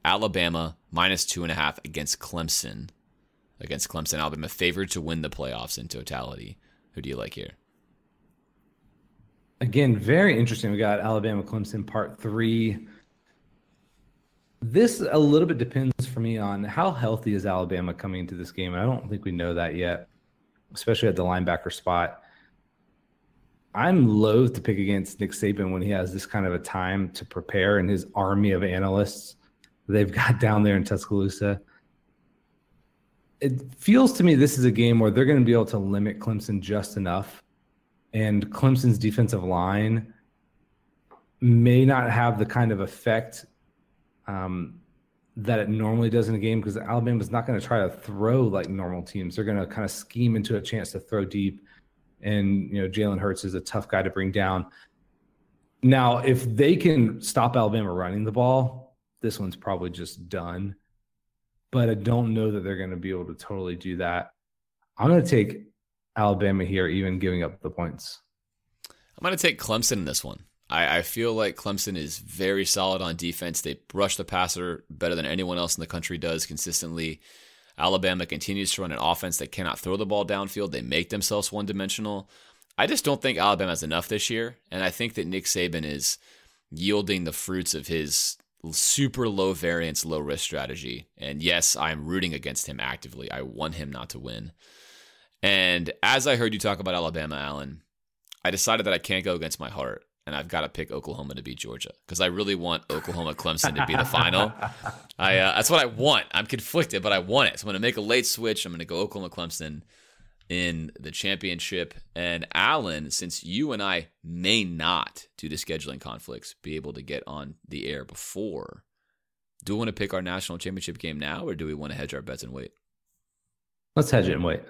Alabama minus two and a half against Clemson. Against Clemson, Alabama favored to win the playoffs in totality. Who do you like here? Again, very interesting. We got Alabama Clemson part three. This a little bit depends for me on how healthy is Alabama coming into this game. I don't think we know that yet, especially at the linebacker spot. I'm loath to pick against Nick Saban when he has this kind of a time to prepare and his army of analysts they've got down there in Tuscaloosa. It feels to me this is a game where they're going to be able to limit Clemson just enough. And Clemson's defensive line may not have the kind of effect um, that it normally does in a game because Alabama's not going to try to throw like normal teams. They're going to kind of scheme into a chance to throw deep. And, you know, Jalen Hurts is a tough guy to bring down. Now, if they can stop Alabama running the ball, this one's probably just done. But I don't know that they're going to be able to totally do that. I'm going to take Alabama here, even giving up the points. I'm going to take Clemson in this one. I, I, feel like Clemson is very solid on defense. They rush the passer better than anyone else in the country does consistently. Alabama continues to run an offense that cannot throw the ball downfield. They make themselves one dimensional. I just don't think Alabama has enough this year. And I think that Nick Saban is yielding the fruits of his super low variance, low risk strategy. And yes, I'm rooting against him actively. I want him not to win. And as I heard you talk about Alabama, Alan, I decided that I can't go against my heart and I've got to pick Oklahoma to beat Georgia because I really want Oklahoma Clemson to be the final. I uh, that's what I want. I'm conflicted, but I want it. So I'm going to make a late switch. I'm going to go Oklahoma Clemson in the championship. And Alan, since you and I may not, due to scheduling conflicts, be able to get on the air before, do we want to pick our national championship game now, or do we want to hedge our bets and wait? Let's hedge it and wait.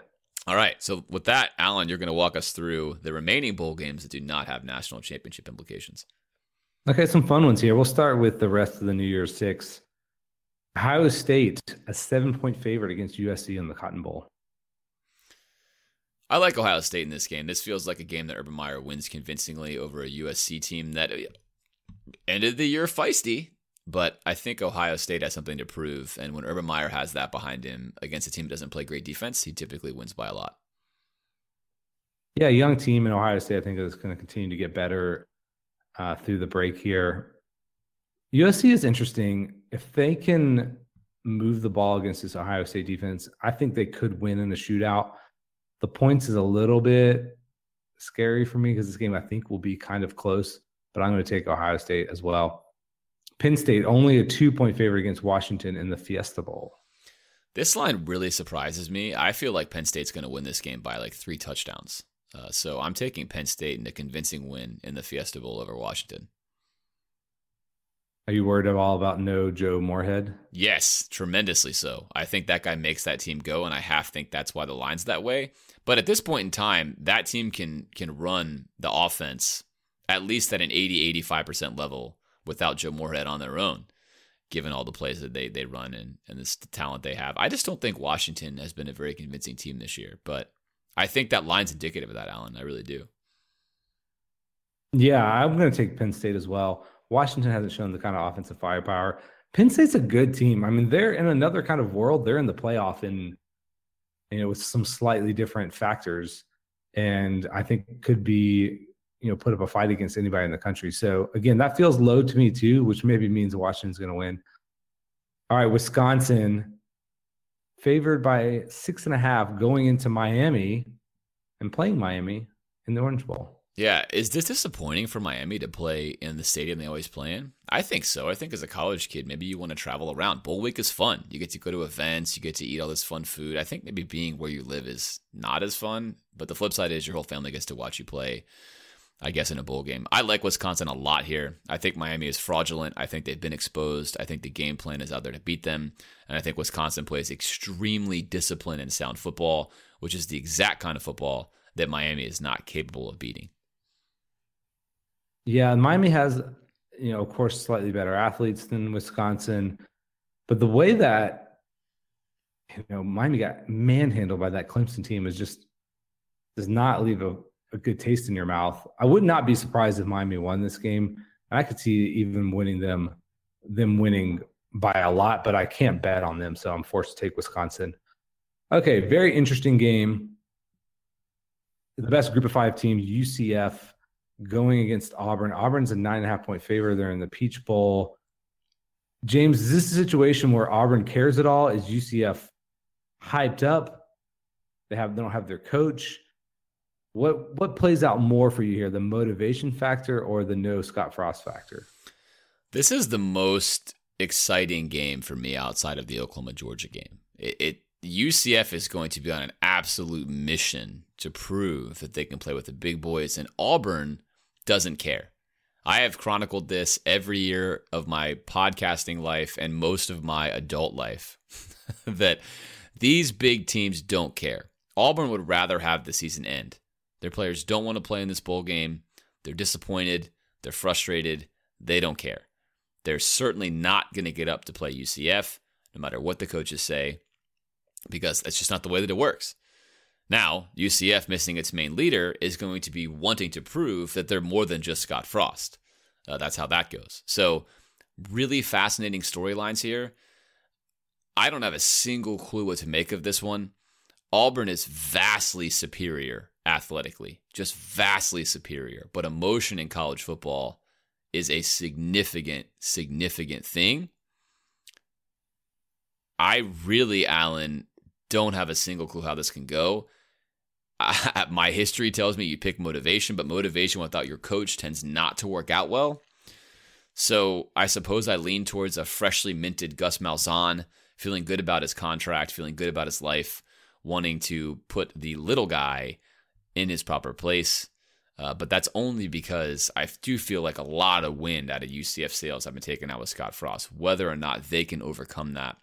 All right. So with that, Alan, you're going to walk us through the remaining bowl games that do not have national championship implications. Okay, some fun ones here. We'll start with the rest of the New Year's Six. Ohio State, a seven point favorite against USC in the Cotton Bowl. I like Ohio State in this game. This feels like a game that Urban Meyer wins convincingly over a USC team that uh, ended the year feisty, but I think Ohio State has something to prove. And when Urban Meyer has that behind him against a team that doesn't play great defense, he typically wins by a lot. Yeah, young team in Ohio State, I think is going to continue to get better uh, through the break here. USC is interesting. If they can move the ball against this Ohio State defense, I think they could win in a shootout. The points is a little bit scary for me because this game I think will be kind of close, but I'm going to take Ohio State as well. Penn State only a two point favorite against Washington in the Fiesta Bowl. This line really surprises me. I feel like Penn State's going to win this game by like three touchdowns. Uh, so I'm taking Penn State in a convincing win in the Fiesta Bowl over Washington. Are you worried at all about no Joe Moorhead? Yes, tremendously so. I think that guy makes that team go, and I half think that's why the line's that way. But at this point in time, that team can can run the offense at least at an 80 85% level without Joe Moorhead on their own. given all the plays that they they run and and this the talent they have. I just don't think Washington has been a very convincing team this year, but I think that line's indicative of that, Alan. I really do. Yeah, I'm going to take Penn State as well. Washington hasn't shown the kind of offensive firepower. Penn State's a good team. I mean, they're in another kind of world. They're in the playoff in you know with some slightly different factors, and I think could be you know put up a fight against anybody in the country. So again, that feels low to me too, which maybe means Washington's going to win. All right, Wisconsin favored by six and a half going into Miami and playing Miami in the Orange Bowl. Yeah, is this disappointing for Miami to play in the stadium they always play in? I think so. I think as a college kid, maybe you want to travel around. Bowl week is fun. You get to go to events, you get to eat all this fun food. I think maybe being where you live is not as fun, but the flip side is your whole family gets to watch you play. I guess in a bowl game. I like Wisconsin a lot here. I think Miami is fraudulent. I think they've been exposed. I think the game plan is out there to beat them. And I think Wisconsin plays extremely disciplined and sound football, which is the exact kind of football that Miami is not capable of beating. Yeah, Miami has, you know, of course, slightly better athletes than Wisconsin, but the way that you know Miami got manhandled by that Clemson team is just does not leave a, a good taste in your mouth. I would not be surprised if Miami won this game. I could see even winning them, them winning by a lot, but I can't bet on them, so I'm forced to take Wisconsin. Okay, very interesting game. The best group of five team, UCF going against Auburn. Auburn's a nine and a half point favor. They're in the Peach Bowl. James, is this a situation where Auburn cares at all? Is UCF hyped up? They have they don't have their coach. What what plays out more for you here, the motivation factor or the no Scott Frost factor? This is the most exciting game for me outside of the Oklahoma Georgia game. It, it UCF is going to be on an absolute mission to prove that they can play with the big boys, and Auburn doesn't care. I have chronicled this every year of my podcasting life and most of my adult life that these big teams don't care. Auburn would rather have the season end. Their players don't want to play in this bowl game. They're disappointed. They're frustrated. They don't care. They're certainly not going to get up to play UCF, no matter what the coaches say, because that's just not the way that it works. Now, UCF missing its main leader is going to be wanting to prove that they're more than just Scott Frost. Uh, that's how that goes. So, really fascinating storylines here. I don't have a single clue what to make of this one. Auburn is vastly superior athletically, just vastly superior. But emotion in college football is a significant, significant thing. I really, Alan, don't have a single clue how this can go. my history tells me you pick motivation, but motivation without your coach tends not to work out well. So I suppose I lean towards a freshly minted Gus Malzahn, feeling good about his contract, feeling good about his life, wanting to put the little guy in his proper place. Uh, but that's only because I do feel like a lot of wind out of UCF sales have been taken out with Scott Frost. Whether or not they can overcome that,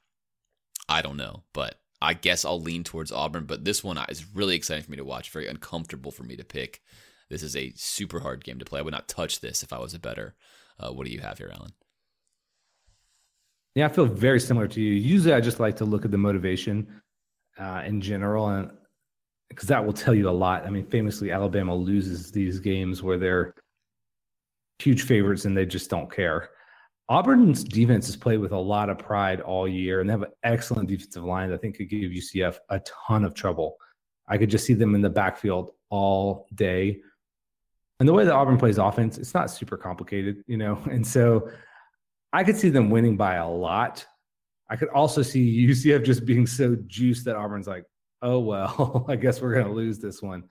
I don't know. But I guess I'll lean towards Auburn, but this one is really exciting for me to watch. Very uncomfortable for me to pick. This is a super hard game to play. I would not touch this if I was a better. Uh, what do you have here, Alan? Yeah, I feel very similar to you. Usually, I just like to look at the motivation uh, in general, and because that will tell you a lot. I mean, famously, Alabama loses these games where they're huge favorites and they just don't care. Auburn's defense has played with a lot of pride all year, and they have an excellent defensive line that I think could give UCF a ton of trouble. I could just see them in the backfield all day. And the way that Auburn plays offense, it's not super complicated, you know. And so I could see them winning by a lot. I could also see UCF just being so juiced that Auburn's like, oh, well, I guess we're going to lose this one.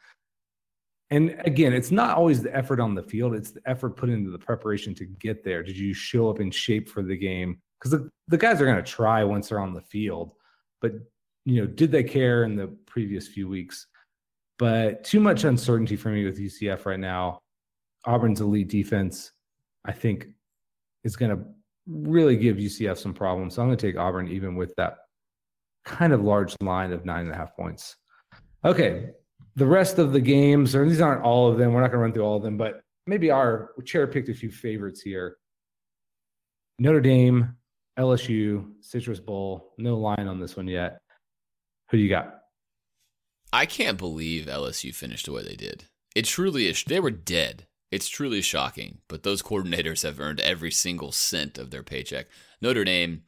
And again, it's not always the effort on the field, it's the effort put into the preparation to get there. Did you show up in shape for the game? Because the, the guys are going to try once they're on the field, but you know, did they care in the previous few weeks? But too much uncertainty for me with UCF right now. Auburn's elite defense, I think, is going to really give UCF some problems. So I'm going to take Auburn even with that kind of large line of nine and a half points. Okay, the rest of the games, or these aren't all of them. We're not going to run through all of them, but maybe our chair picked a few favorites here. Notre Dame LSU, Citrus Bowl, no line on this one yet. Who do you got? I can't believe LSU finished the way they did. It truly is. They were dead. It's truly shocking, but those coordinators have earned every single cent of their paycheck. Notre Dame,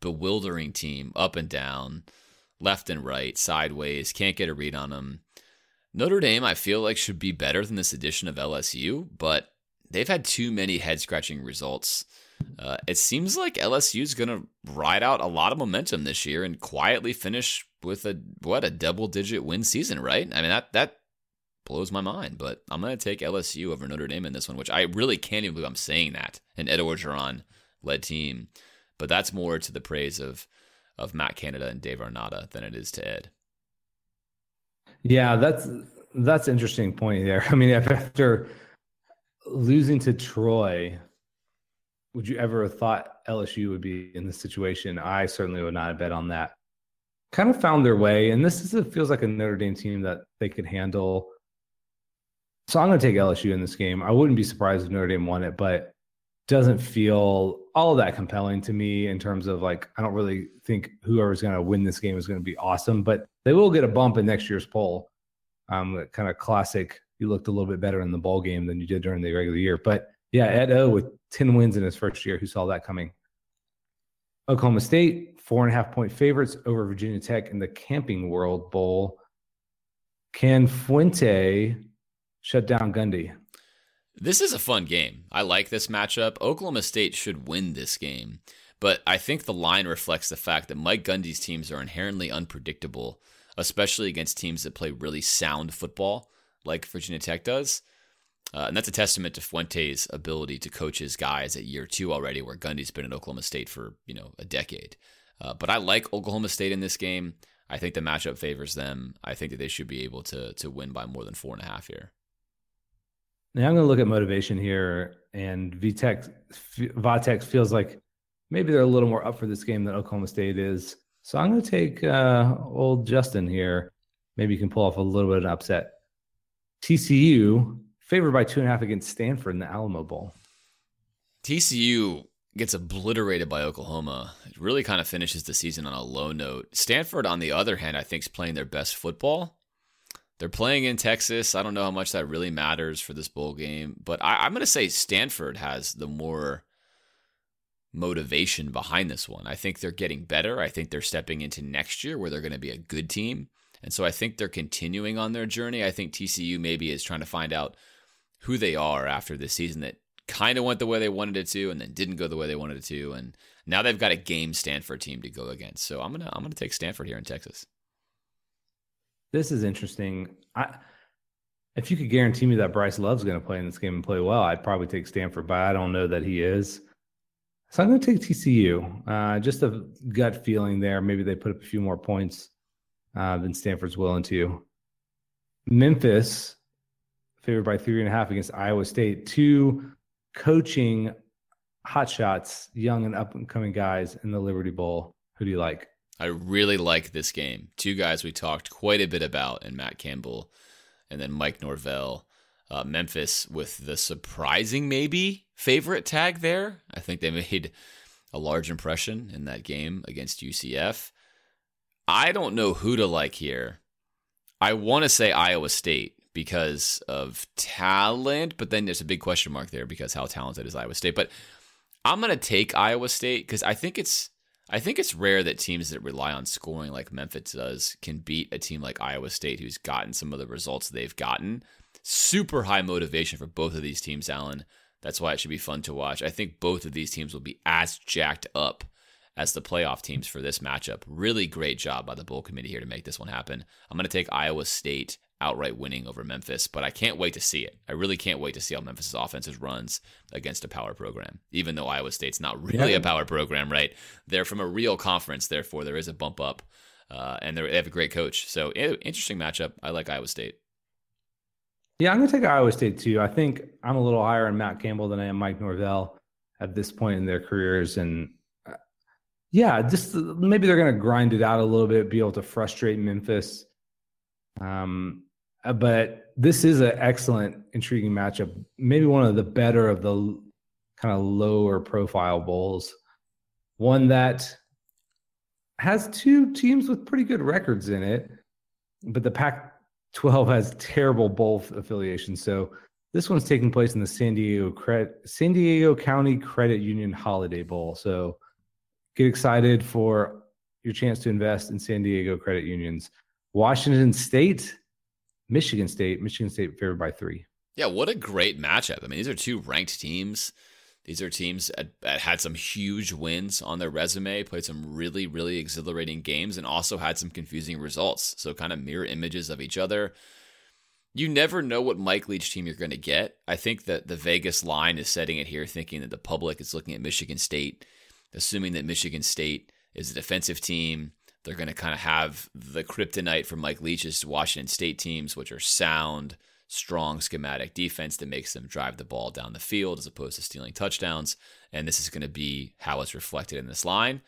bewildering team, up and down, left and right, sideways, can't get a read on them. Notre Dame, I feel like, should be better than this edition of LSU, but they've had too many head scratching results. Uh, it seems like LSU is going to ride out a lot of momentum this year and quietly finish with a what a double digit win season, right? I mean that that blows my mind, but I'm going to take LSU over Notre Dame in this one, which I really can't even believe I'm saying that. An Ed Orgeron led team, but that's more to the praise of of Matt Canada and Dave Aranda than it is to Ed. Yeah, that's that's interesting point there. I mean, after losing to Troy, would you ever have thought LSU would be in this situation? I certainly would not have bet on that. Kind of found their way, and this is it feels like a Notre Dame team that they could handle. So I'm going to take LSU in this game. I wouldn't be surprised if Notre Dame won it, but doesn't feel all that compelling to me in terms of like I don't really think whoever's going to win this game is going to be awesome, but they will get a bump in next year's poll. Um, kind of classic. You looked a little bit better in the bowl game than you did during the regular year, but yeah, Ed O with 10 wins in his first year. Who saw that coming? Oklahoma State, four and a half point favorites over Virginia Tech in the Camping World Bowl. Can Fuente shut down Gundy? This is a fun game. I like this matchup. Oklahoma State should win this game, but I think the line reflects the fact that Mike Gundy's teams are inherently unpredictable, especially against teams that play really sound football like Virginia Tech does. Uh, and that's a testament to Fuente's ability to coach his guys at year two already, where Gundy's been at Oklahoma State for you know a decade. Uh, but I like Oklahoma State in this game. I think the matchup favors them. I think that they should be able to to win by more than four and a half here. Now I'm going to look at motivation here, and VTech Vatex feels like maybe they're a little more up for this game than Oklahoma State is. So I'm going to take uh, old Justin here. Maybe you can pull off a little bit of an upset. TCU favored by two and a half against Stanford in the Alamo Bowl. TCU gets obliterated by Oklahoma. It really kind of finishes the season on a low note. Stanford, on the other hand, I think is playing their best football. They're playing in Texas. I don't know how much that really matters for this bowl game, but I, am going to say Stanford has the more motivation behind this one. I think they're getting better. I think they're stepping into next year where they're going to be a good team. And so I think they're continuing on their journey. I think TCU maybe is trying to find out who they are after this season that kind of went the way they wanted it to and then didn't go the way they wanted it to and now they've got a game Stanford team to go against. So I'm going to I'm going to take Stanford here in Texas. This is interesting. I if you could guarantee me that Bryce Love's going to play in this game and play well, I'd probably take Stanford, but I don't know that he is. So I'm going to take TCU. Uh, just a gut feeling there. Maybe they put up a few more points uh, than Stanford's willing to. Memphis favored by three and a half against Iowa State. Two coaching hotshots, young and up and coming guys in the Liberty Bowl. Who do you like? I really like this game. Two guys we talked quite a bit about, and Matt Campbell, and then Mike Norvell. Uh, Memphis with the surprising, maybe favorite tag there. I think they made a large impression in that game against UCF. I don't know who to like here. I want to say Iowa State because of talent, but then there's a big question mark there because how talented is Iowa State? But I'm gonna take Iowa State because I think it's I think it's rare that teams that rely on scoring like Memphis does can beat a team like Iowa State who's gotten some of the results they've gotten. Super high motivation for both of these teams, Alan. That's why it should be fun to watch. I think both of these teams will be as jacked up as the playoff teams for this matchup. Really great job by the bowl committee here to make this one happen. I'm going to take Iowa State outright winning over Memphis, but I can't wait to see it. I really can't wait to see how Memphis' offenses runs against a power program, even though Iowa State's not really yeah. a power program, right? They're from a real conference, therefore there is a bump up, uh, and they have a great coach. So interesting matchup. I like Iowa State. Yeah, I'm going to take Iowa State too. I think I'm a little higher on Matt Campbell than I am Mike Norvell at this point in their careers, and uh, yeah, just maybe they're going to grind it out a little bit, be able to frustrate Memphis. Um, uh, but this is an excellent, intriguing matchup. Maybe one of the better of the kind of lower profile bowls one that has two teams with pretty good records in it, but the Pac 12 has terrible both affiliations. So this one's taking place in the San Diego San Diego County Credit Union Holiday Bowl. So get excited for your chance to invest in San Diego credit unions. Washington State, Michigan State, Michigan State favored by three. Yeah, what a great matchup. I mean, these are two ranked teams. These are teams that, had some huge wins on their resume, played some really, really exhilarating games, and also had some confusing results. So, kind of mirror images of each other. You never know what Mike Leach team you're going to get. I think that the Vegas line is setting it here, thinking that the public is looking at Michigan State, assuming that Michigan State is a defensive team. They're going to kind of have the kryptonite from Mike Leach's Washington State teams, which are sound, strong schematic defense that makes them drive the ball down the field as opposed to stealing touchdowns. And this is going to be how it's reflected in this line.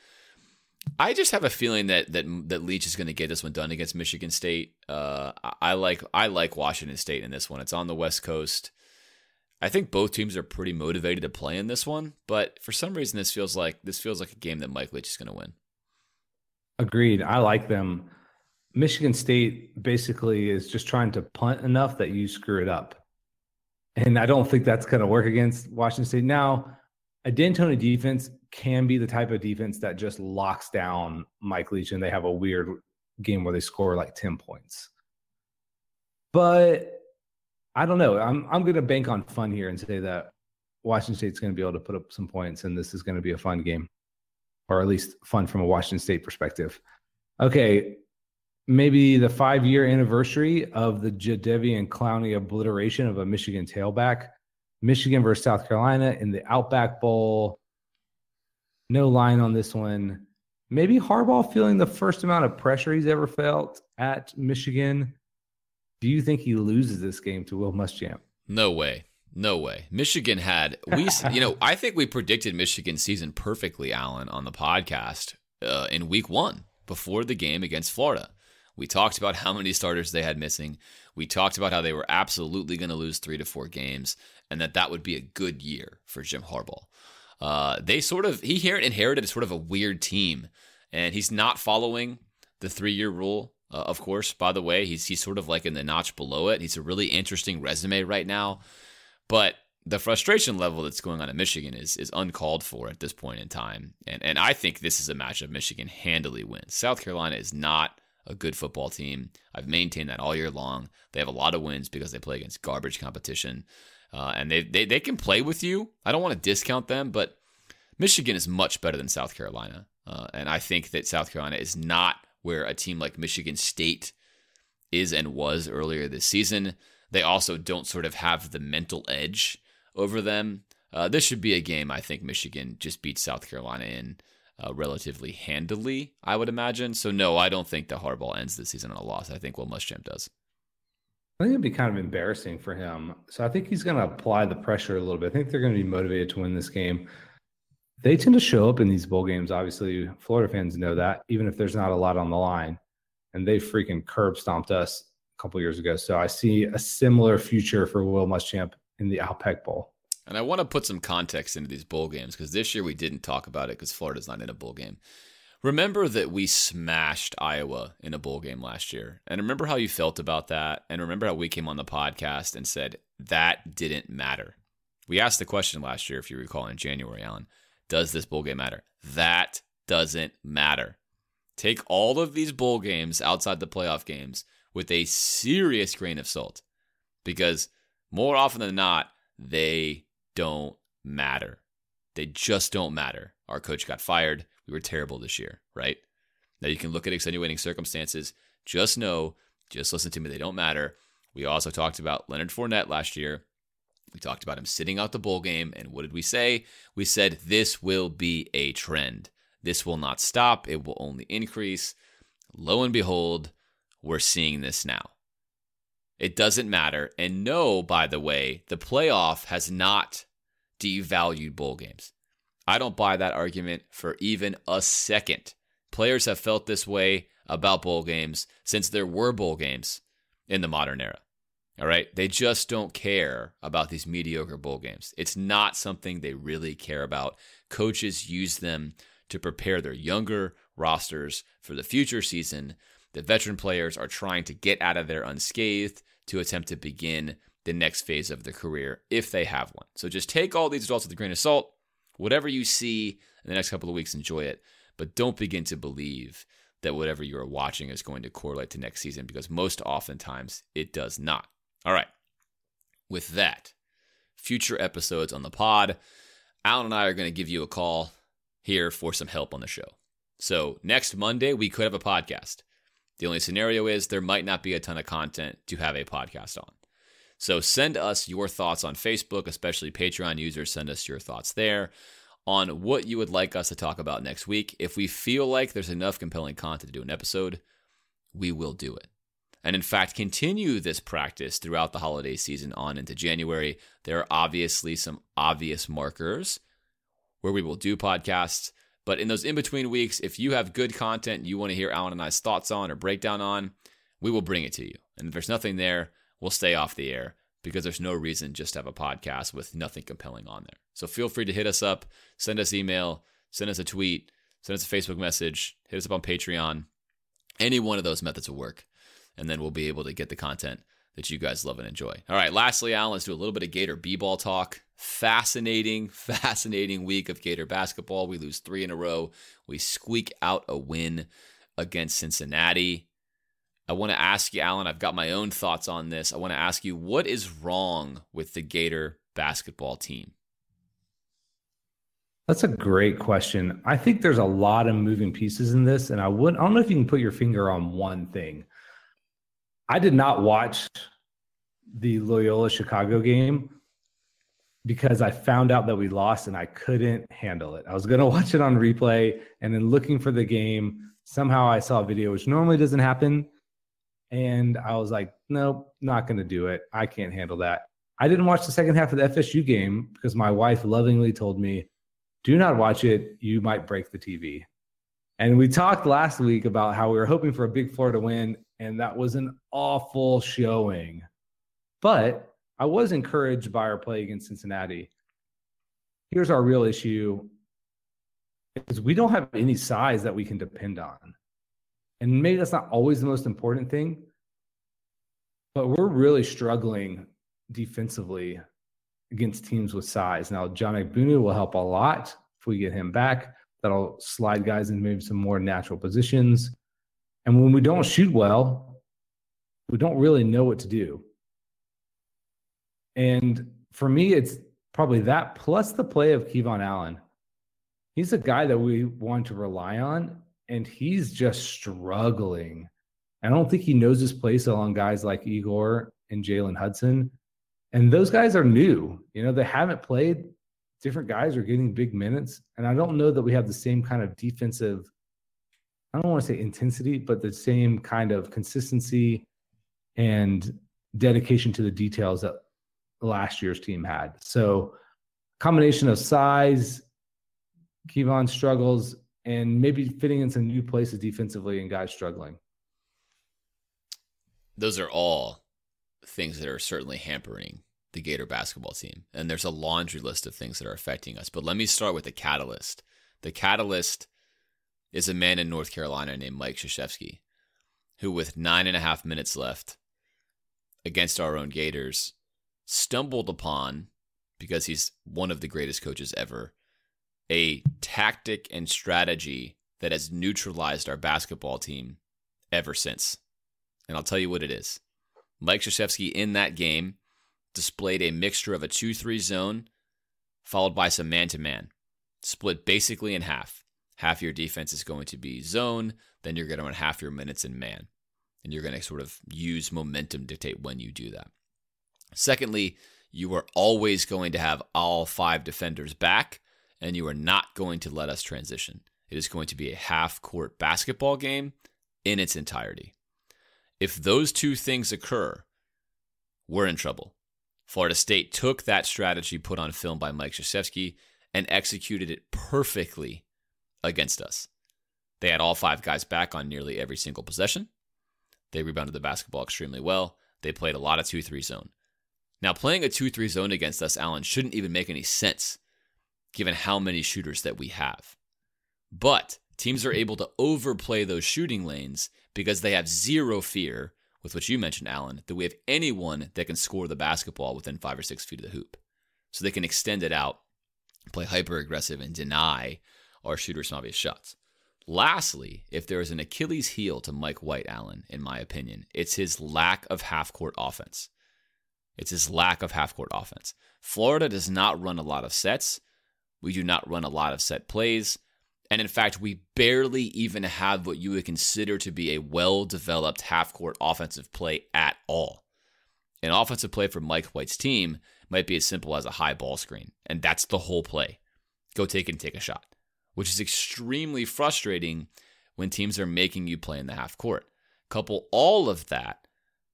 I just have a feeling that that that Leach is going to get this one done against Michigan State. Uh, I like I like Washington State in this one. It's on the West Coast. I think both teams are pretty motivated to play in this one, but for some reason this feels like this feels like a game that Mike Leach is going to win. Agreed. I like them. Michigan State basically is just trying to punt enough that you screw it up. And I don't think that's going to work against Washington State. Now, a Dantonio defense can be the type of defense that just locks down Mike Leach and they have a weird game where they score like 10 points. But I don't know. I'm I'm going to bank on fun here and say that Washington State's going to be able to put up some points and this is going to be a fun game or at least fun from a Washington State perspective. Okay, maybe the five year anniversary of the Jadeveon Clowney obliteration of a Michigan tailback. Michigan versus South Carolina in the Outback Bowl. No line on this one. Maybe Harbaugh feeling the first amount of pressure he's ever felt at Michigan. Do you think he loses this game to Will Muschamp? No way. No way. Michigan had we you know, I think we predicted Michigan's season perfectly, Alan, on the podcast uh, in week 1 before the game against Florida. We talked about how many starters they had missing. We talked about how they were absolutely going to lose 3 to 4 games and that that would be a good year for Jim Harbaugh. Uh, they sort of he inherited sort of a weird team and he's not following the 3-year rule. Uh, of course, by the way, he's he's sort of like in the notch below it. He's a really interesting resume right now. But the frustration level that's going on in Michigan is is uncalled for at this point in time. And and I think this is a matchup Michigan handily wins. South Carolina is not a good football team. I've maintained that all year long. They have a lot of wins because they play against garbage competition. Uh, and they, they they can play with you. I don't want to discount them, but Michigan is much better than South Carolina. Uh, and I think that South Carolina is not where a team like Michigan State is and was earlier this season. They also don't sort of have the mental edge over them. Uh, this should be a game I think Michigan just beats South Carolina in uh, relatively handily, I would imagine. So, no, I don't think that Harbaugh ends the season on a loss. I think Will Muschamp does. I think it'd be kind of embarrassing for him. So I think he's going to apply the pressure a little bit. I think they're going to be motivated to win this game. They tend to show up in these bowl games. Obviously, Florida fans know that, even if there's not a lot on the line. And they freaking curb stomped us a couple years ago. So I see a similar future for Will Muschamp in the Outback Bowl. And I want to put some context into these bowl games because this year we didn't talk about it because Florida's not in a bowl game. Remember that we smashed Iowa in a bowl game last year. And remember how you felt about that. And remember how we came on the podcast and said that didn't matter. We asked the question last year, if you recall, in January, Alan Does this bowl game matter? That doesn't matter. Take all of these bowl games outside the playoff games with a serious grain of salt because more often than not, they don't matter. They just don't matter. Our coach got fired. We were terrible this year, right? Now you can look at extenuating circumstances. Just know, just listen to me, they don't matter. We also talked about Leonard Fournette last year. We talked about him sitting out the bowl game. And what did we say? We said this will be a trend. This will not stop, it will only increase. Lo and behold, we're seeing this now. It doesn't matter. And no, by the way, the playoff has not devalued bowl games. I don't buy that argument for even a second. Players have felt this way about bowl games since there were bowl games in the modern era. All right. They just don't care about these mediocre bowl games. It's not something they really care about. Coaches use them to prepare their younger rosters for the future season. The veteran players are trying to get out of there unscathed to attempt to begin the next phase of their career if they have one. So just take all these results with a grain of salt. Whatever you see in the next couple of weeks, enjoy it. But don't begin to believe that whatever you are watching is going to correlate to next season because most oftentimes it does not. All right. With that, future episodes on the pod, Alan and I are going to give you a call here for some help on the show. So next Monday, we could have a podcast. The only scenario is there might not be a ton of content to have a podcast on. So send us your thoughts on Facebook, especially Patreon users. Send us your thoughts there on what you would like us to talk about next week. If we feel like there's enough compelling content to do an episode, we will do it. And in fact, continue this practice throughout the holiday season on into January. There are obviously some obvious markers where we will do podcasts. But in those in between weeks, if you have good content you want to hear Alan and I's thoughts on or breakdown on, we will bring it to you. And if there's nothing there, we'll stay off the air because there's no reason just to have a podcast with nothing compelling on there. So feel free to hit us up, send us email, send us a tweet, send us a Facebook message, hit us up on Patreon. Any one of those methods will work. And then we'll be able to get the content that you guys love and enjoy. All right, lastly, Alan, let's do a little bit of Gator B ball talk. Fascinating, fascinating week of Gator basketball. We lose three in a row. We squeak out a win against Cincinnati. I want to ask you, Alan, I've got my own thoughts on this. I want to ask you, what is wrong with the Gator basketball team? That's a great question. I think there's a lot of moving pieces in this, and I would I don't know if you can put your finger on one thing. I did not watch the Loyola Chicago game because I found out that we lost and I couldn't handle it. I was going to watch it on replay and then looking for the game. Somehow I saw a video, which normally doesn't happen. And I was like, nope, not going to do it. I can't handle that. I didn't watch the second half of the FSU game because my wife lovingly told me, do not watch it. You might break the TV. And we talked last week about how we were hoping for a big Florida win, and that was an awful showing. But I was encouraged by our play against Cincinnati. Here's our real issue is we don't have any size that we can depend on. And maybe that's not always the most important thing, but we're really struggling defensively against teams with size. Now, John Egbunu will help a lot if we get him back. That'll slide guys into maybe some more natural positions. And when we don't shoot well, we don't really know what to do. And for me, it's probably that plus the play of KeVaughn Allen. He's a guy that we want to rely on and he's just struggling. I don't think he knows his place along guys like Egor and Jalen Hudson. And those guys are new. You know, they haven't played. Different guys are getting big minutes. And I don't know that we have the same kind of defensive, I don't want to say intensity, but the same kind of consistency and dedication to the details that last year's team had. So, combination of size, KeVaughn struggles, and maybe fitting in some new places defensively and guys struggling. Those are all things that are certainly hampering the Gator basketball team. And there's a laundry list of things that are affecting us. But let me start with the catalyst. The catalyst is a man in North Carolina named Mike Krzyzewski, who, with nine and a half minutes left against our own Gators, stumbled upon, because he's one of the greatest coaches ever, a tactic and strategy that has neutralized our basketball team ever since. And I'll tell you what it is. Mike Krzyzewski in that game displayed a mixture of a 2 3 zone followed by some man to man, split basically in half. Half your defense is going to be zone, then you're going to run half your minutes in man. And you're going to sort of use momentum dictate when you do that. Secondly, you are always going to have all five defenders back and you are not going to let us transition. It is going to be a half court basketball game in its entirety. If those two things occur, we're in trouble. Florida State took that strategy put on film by Mike Krzyzewski and executed it perfectly against us. They had all five guys back on nearly every single possession. They rebounded the basketball extremely well. They played a lot of 2 3 zone. Now, playing a 2 3 zone against us, Alan, shouldn't even make any sense given how many shooters that we have. But teams are able to overplay those shooting lanes because they have zero fear, with what you mentioned, Alan, that we have anyone that can score the basketball within five or six feet of the hoop. So they can extend it out, play hyper aggressive, and deny our shooters some obvious shots. Lastly, if there is an Achilles heel to Mike White, Alan, in my opinion, it's his lack of half court offense. It's his lack of half court offense. Florida does not run a lot of sets. We do not run a lot of set plays. And in fact, we barely even have what you would consider to be a well developed half court offensive play at all. An offensive play for Mike White's team might be as simple as a high ball screen, and that's the whole play. Go take and take a shot, which is extremely frustrating when teams are making you play in the half court. Couple all of that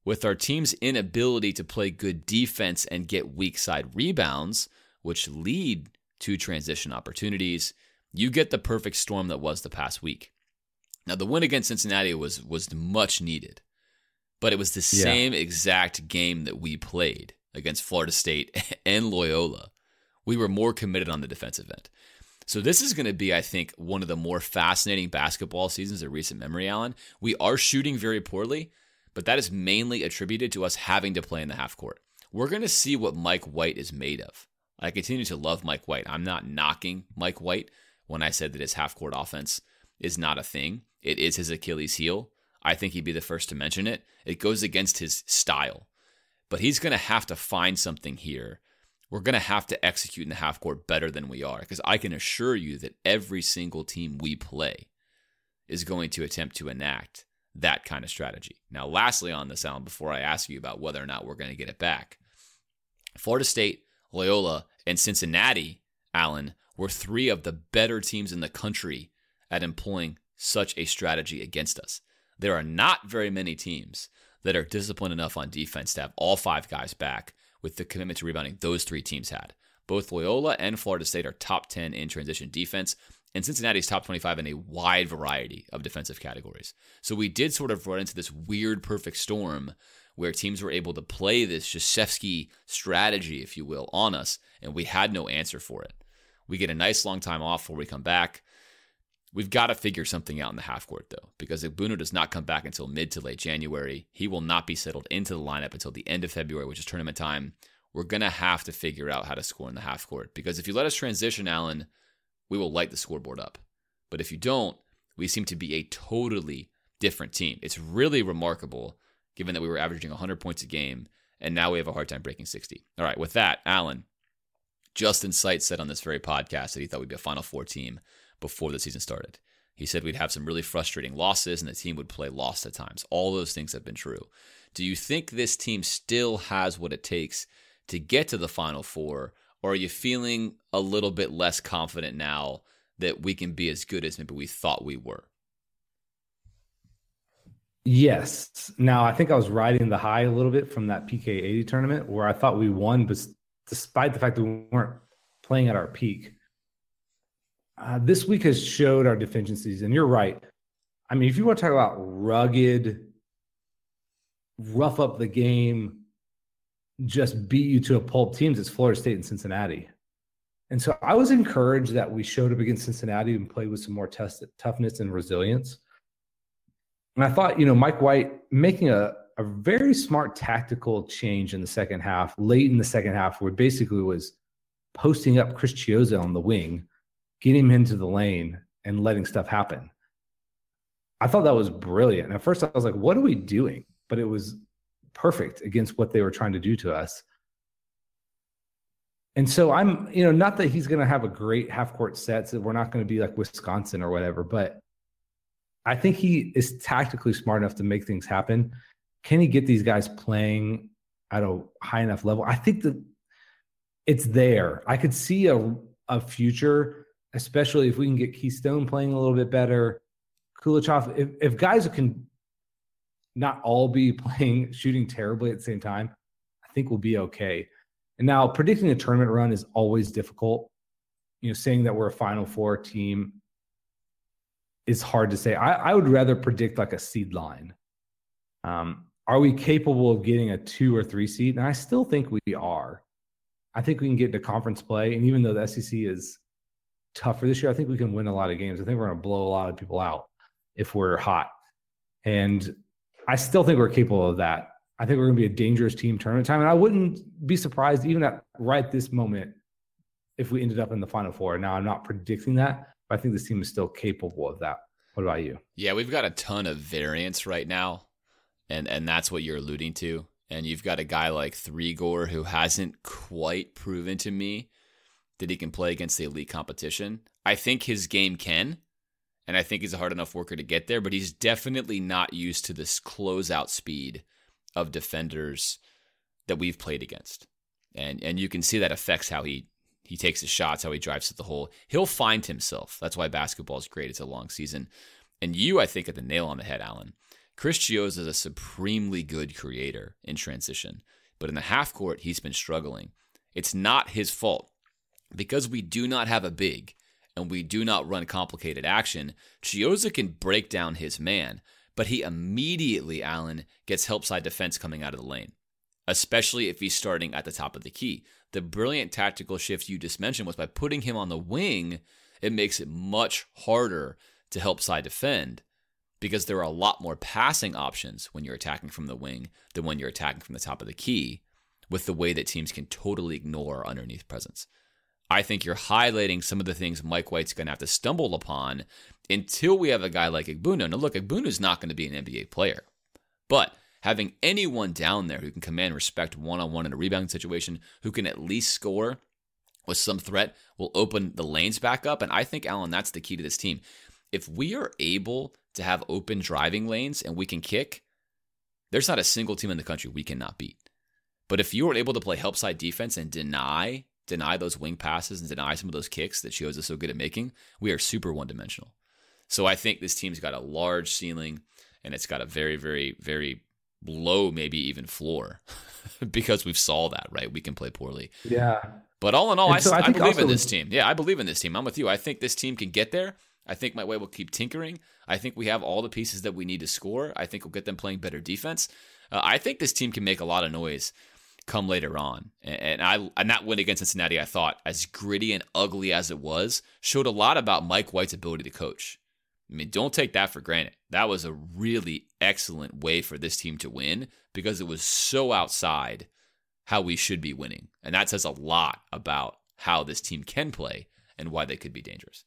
with our team's inability to play good defense and get weak side rebounds, which lead to transition opportunities you get the perfect storm that was the past week. Now the win against Cincinnati was was much needed, but it was the yeah. same exact game that we played against Florida State and Loyola. We were more committed on the defensive end. So this is going to be, I think, one of the more fascinating basketball seasons of recent memory, Alan. We are shooting very poorly, but that is mainly attributed to us having to play in the half court. We're going to see what Mike White is made of. I continue to love Mike White. I'm not knocking Mike White when I said that his half court offense is not a thing. It is his Achilles heel. I think he'd be the first to mention it. It goes against his style. But he's going to have to find something here. We're going to have to execute in the half court better than we are because I can assure you that every single team we play is going to attempt to enact that kind of strategy. Now, lastly, on this, Alan, before I ask you about whether or not we're going to get it back, Florida State, Loyola, and Cincinnati, Alan, were three of the better teams in the country at employing such a strategy against us. There are not very many teams that are disciplined enough on defense to have all five guys back with the commitment to rebounding those three teams had. Both Loyola and Florida State are top 10 in transition defense, and Cincinnati's top 25 in a wide variety of defensive categories. So we did sort of run into this weird perfect storm where teams were able to play this Krzyzewski strategy, if you will, on us, and we had no answer for it. We get a nice long time off before we come back. We've got to figure something out in the half court, though, because Egbunu does not come back until mid to late January. He will not be settled into the lineup until the end of February, which is tournament time. We're going to have to figure out how to score in the half court because if you let us transition, Alan, we will light the scoreboard up. But if you don't, we seem to be a totally different team. It's really remarkable given that we were averaging 100 points a game and now we have a hard time breaking 60. All right, with that, Alan, Justin Sight said on this very podcast that he thought we'd be a Final Four team before the season started. He said we'd have some really frustrating losses and the team would play lost at times. All those things have been true. Do you think this team still has what it takes to get to the Final Four, or are you feeling a little bit less confident now that we can be as good as maybe we thought we were? Yes. Now, I think I was riding the high a little bit from that PK 80 tournament where I thought we won, but despite the fact that we weren't playing at our peak. Uh, this week has showed our deficiencies, and you're right. I mean, if you want to talk about rugged, rough up the game, just beat you to a pulp teams, it's Florida State and Cincinnati. And so I was encouraged that we showed up against Cincinnati and played with some more test, toughness and resilience. And I thought, you know, Mike White making a a very smart tactical change in the second half, late in the second half, where basically was posting up Chris Chiozza on the wing, getting him into the lane, and letting stuff happen. I thought that was brilliant. At first, I was like, what are we doing? But it was perfect against what they were trying to do to us. And so I'm, you know, not that he's going to have a great half court set, so we're not going to be like Wisconsin or whatever, but I think he is tactically smart enough to make things happen can he get these guys playing at a high enough level? I think that it's there. I could see a a future, especially if we can get Keystone playing a little bit better. Koulechov, if, if guys can not all be playing shooting terribly at the same time, I think we'll be okay. And now predicting a tournament run is always difficult. You know, saying that we're a Final Four team is hard to say. I, I would rather predict like a seed line. Um, are we capable of getting a two or three seed? And I still think we are. I think we can get into conference play. And even though the SEC is tougher this year. I think we can win a lot of games. I think we're going to blow a lot of people out if we're hot. And I still think we're capable of that. I think we're going to be a dangerous team tournament time. And I wouldn't be surprised, even at right this moment, if we ended up in the final four. Now, I'm not predicting that, I think this team is still capable of that. What about you? Yeah, we've got a ton of variance right now. And and that's what you're alluding to. And you've got a guy like Three-Gore who hasn't quite proven to me that he can play against the elite competition. I think his game can, and I think he's a hard enough worker to get there, but he's definitely not used to this closeout speed of defenders that we've played against. And and you can see that affects how he he takes his shots, how he drives to the hole. He'll find himself. That's why basketball is great. It's a long season. And you, I think, hit the nail on the head, Alan. Chris Chiozza is a supremely good creator in transition, but in the half court, he's been struggling. It's not his fault. Because we do not have a big and we do not run complicated action, Chiozza can break down his man, but he immediately, Alan, gets help side defense coming out of the lane, especially if he's starting at the top of the key. The brilliant tactical shift you just mentioned was by putting him on the wing, it makes it much harder to help side defend because there are a lot more passing options when you're attacking from the wing than when you're attacking from the top of the key with the way that teams can totally ignore underneath presence. I think you're highlighting some of the things Mike White's going to have to stumble upon until we have a guy like Egbunu. Now, look, Egbunu's not going to be an NBA player, but having anyone down there who can command respect one on one in a rebounding situation, who can at least score with some threat, will open the lanes back up. And I think, Alan, that's the key to this team. If we are able to have open driving lanes and we can kick, there's not a single team in the country we cannot beat. But if you are able to play help side defense and deny deny those wing passes and deny some of those kicks that Chiozza is so good at making, we are super one dimensional. So I think this team's got a large ceiling and it's got a very, very, very low, maybe even floor because we've saw that, right? We can play poorly. Yeah. But all in all, I, so I, I believe in this team. Yeah, I believe in this team. I'm with you. I think this team can get there. I think Mike White will keep tinkering. I think we have all the pieces that we need to score. I think we'll get them playing better defense. Uh, I think this team can make a lot of noise come later on. And I and that win against Cincinnati, I thought, as gritty and ugly as it was, showed a lot about Mike White's ability to coach. I mean, don't take that for granted. That was a really excellent way for this team to win because it was so outside how we should be winning. And that says a lot about how this team can play and why they could be dangerous.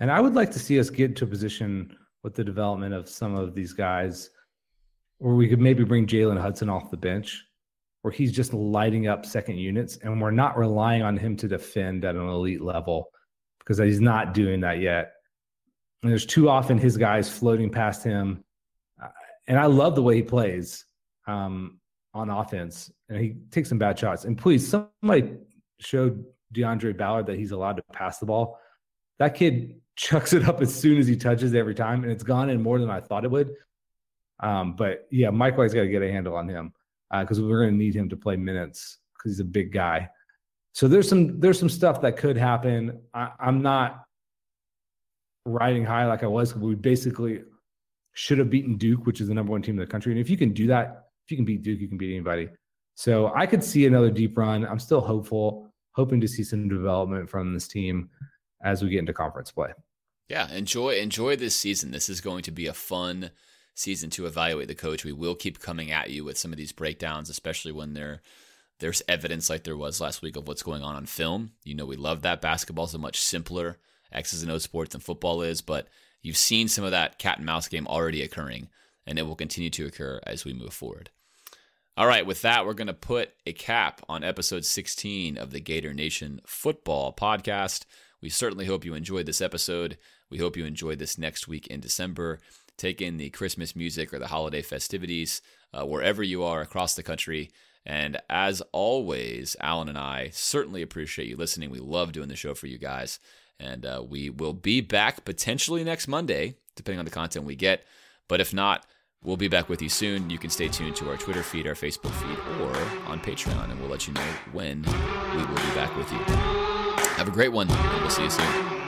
And I would like to see us get to a position with the development of some of these guys where we could maybe bring Jalen Hudson off the bench where he's just lighting up second units and we're not relying on him to defend at an elite level because he's not doing that yet. And there's too often his guys floating past him. And I love the way he plays um, on offense and he takes some bad shots. And please, somebody showed DeAundre Ballard that he's allowed to pass the ball. That kid chucks it up as soon as he touches every time, and it's gone in more than I thought it would. Um, but yeah, Mike White's got to get a handle on him because uh, we're going to need him to play minutes because he's a big guy. So there's some there's some stuff that could happen. I, I'm not riding high like I was. We basically should have beaten Duke, which is the number one team in the country. And if you can do that, if you can beat Duke, you can beat anybody. So I could see another deep run. I'm still hopeful, hoping to see some development from this team as we get into conference play. Yeah, enjoy enjoy this season. This is going to be a fun season to evaluate the coach. We will keep coming at you with some of these breakdowns, especially when there there's evidence like there was last week of what's going on on film. You know, we love that. Basketball's a much simpler X's and O sports than football is, but you've seen some of that cat and mouse game already occurring, and it will continue to occur as we move forward. All right, with that, we're going to put a cap on episode 16 of the Gator Nation Football Podcast. We certainly hope you enjoyed this episode. We hope you enjoyed this next week in December take in the Christmas music or the holiday festivities uh, wherever you are across the country. And as always, Alan and I certainly appreciate you listening. We love doing the show for you guys. And uh, we will be back potentially next Monday, depending on the content we get. But if not, we'll be back with you soon. You can stay tuned to our Twitter feed, our Facebook feed, or on Patreon, and we'll let you know when we will be back with you. Have a great one, and we'll see you soon.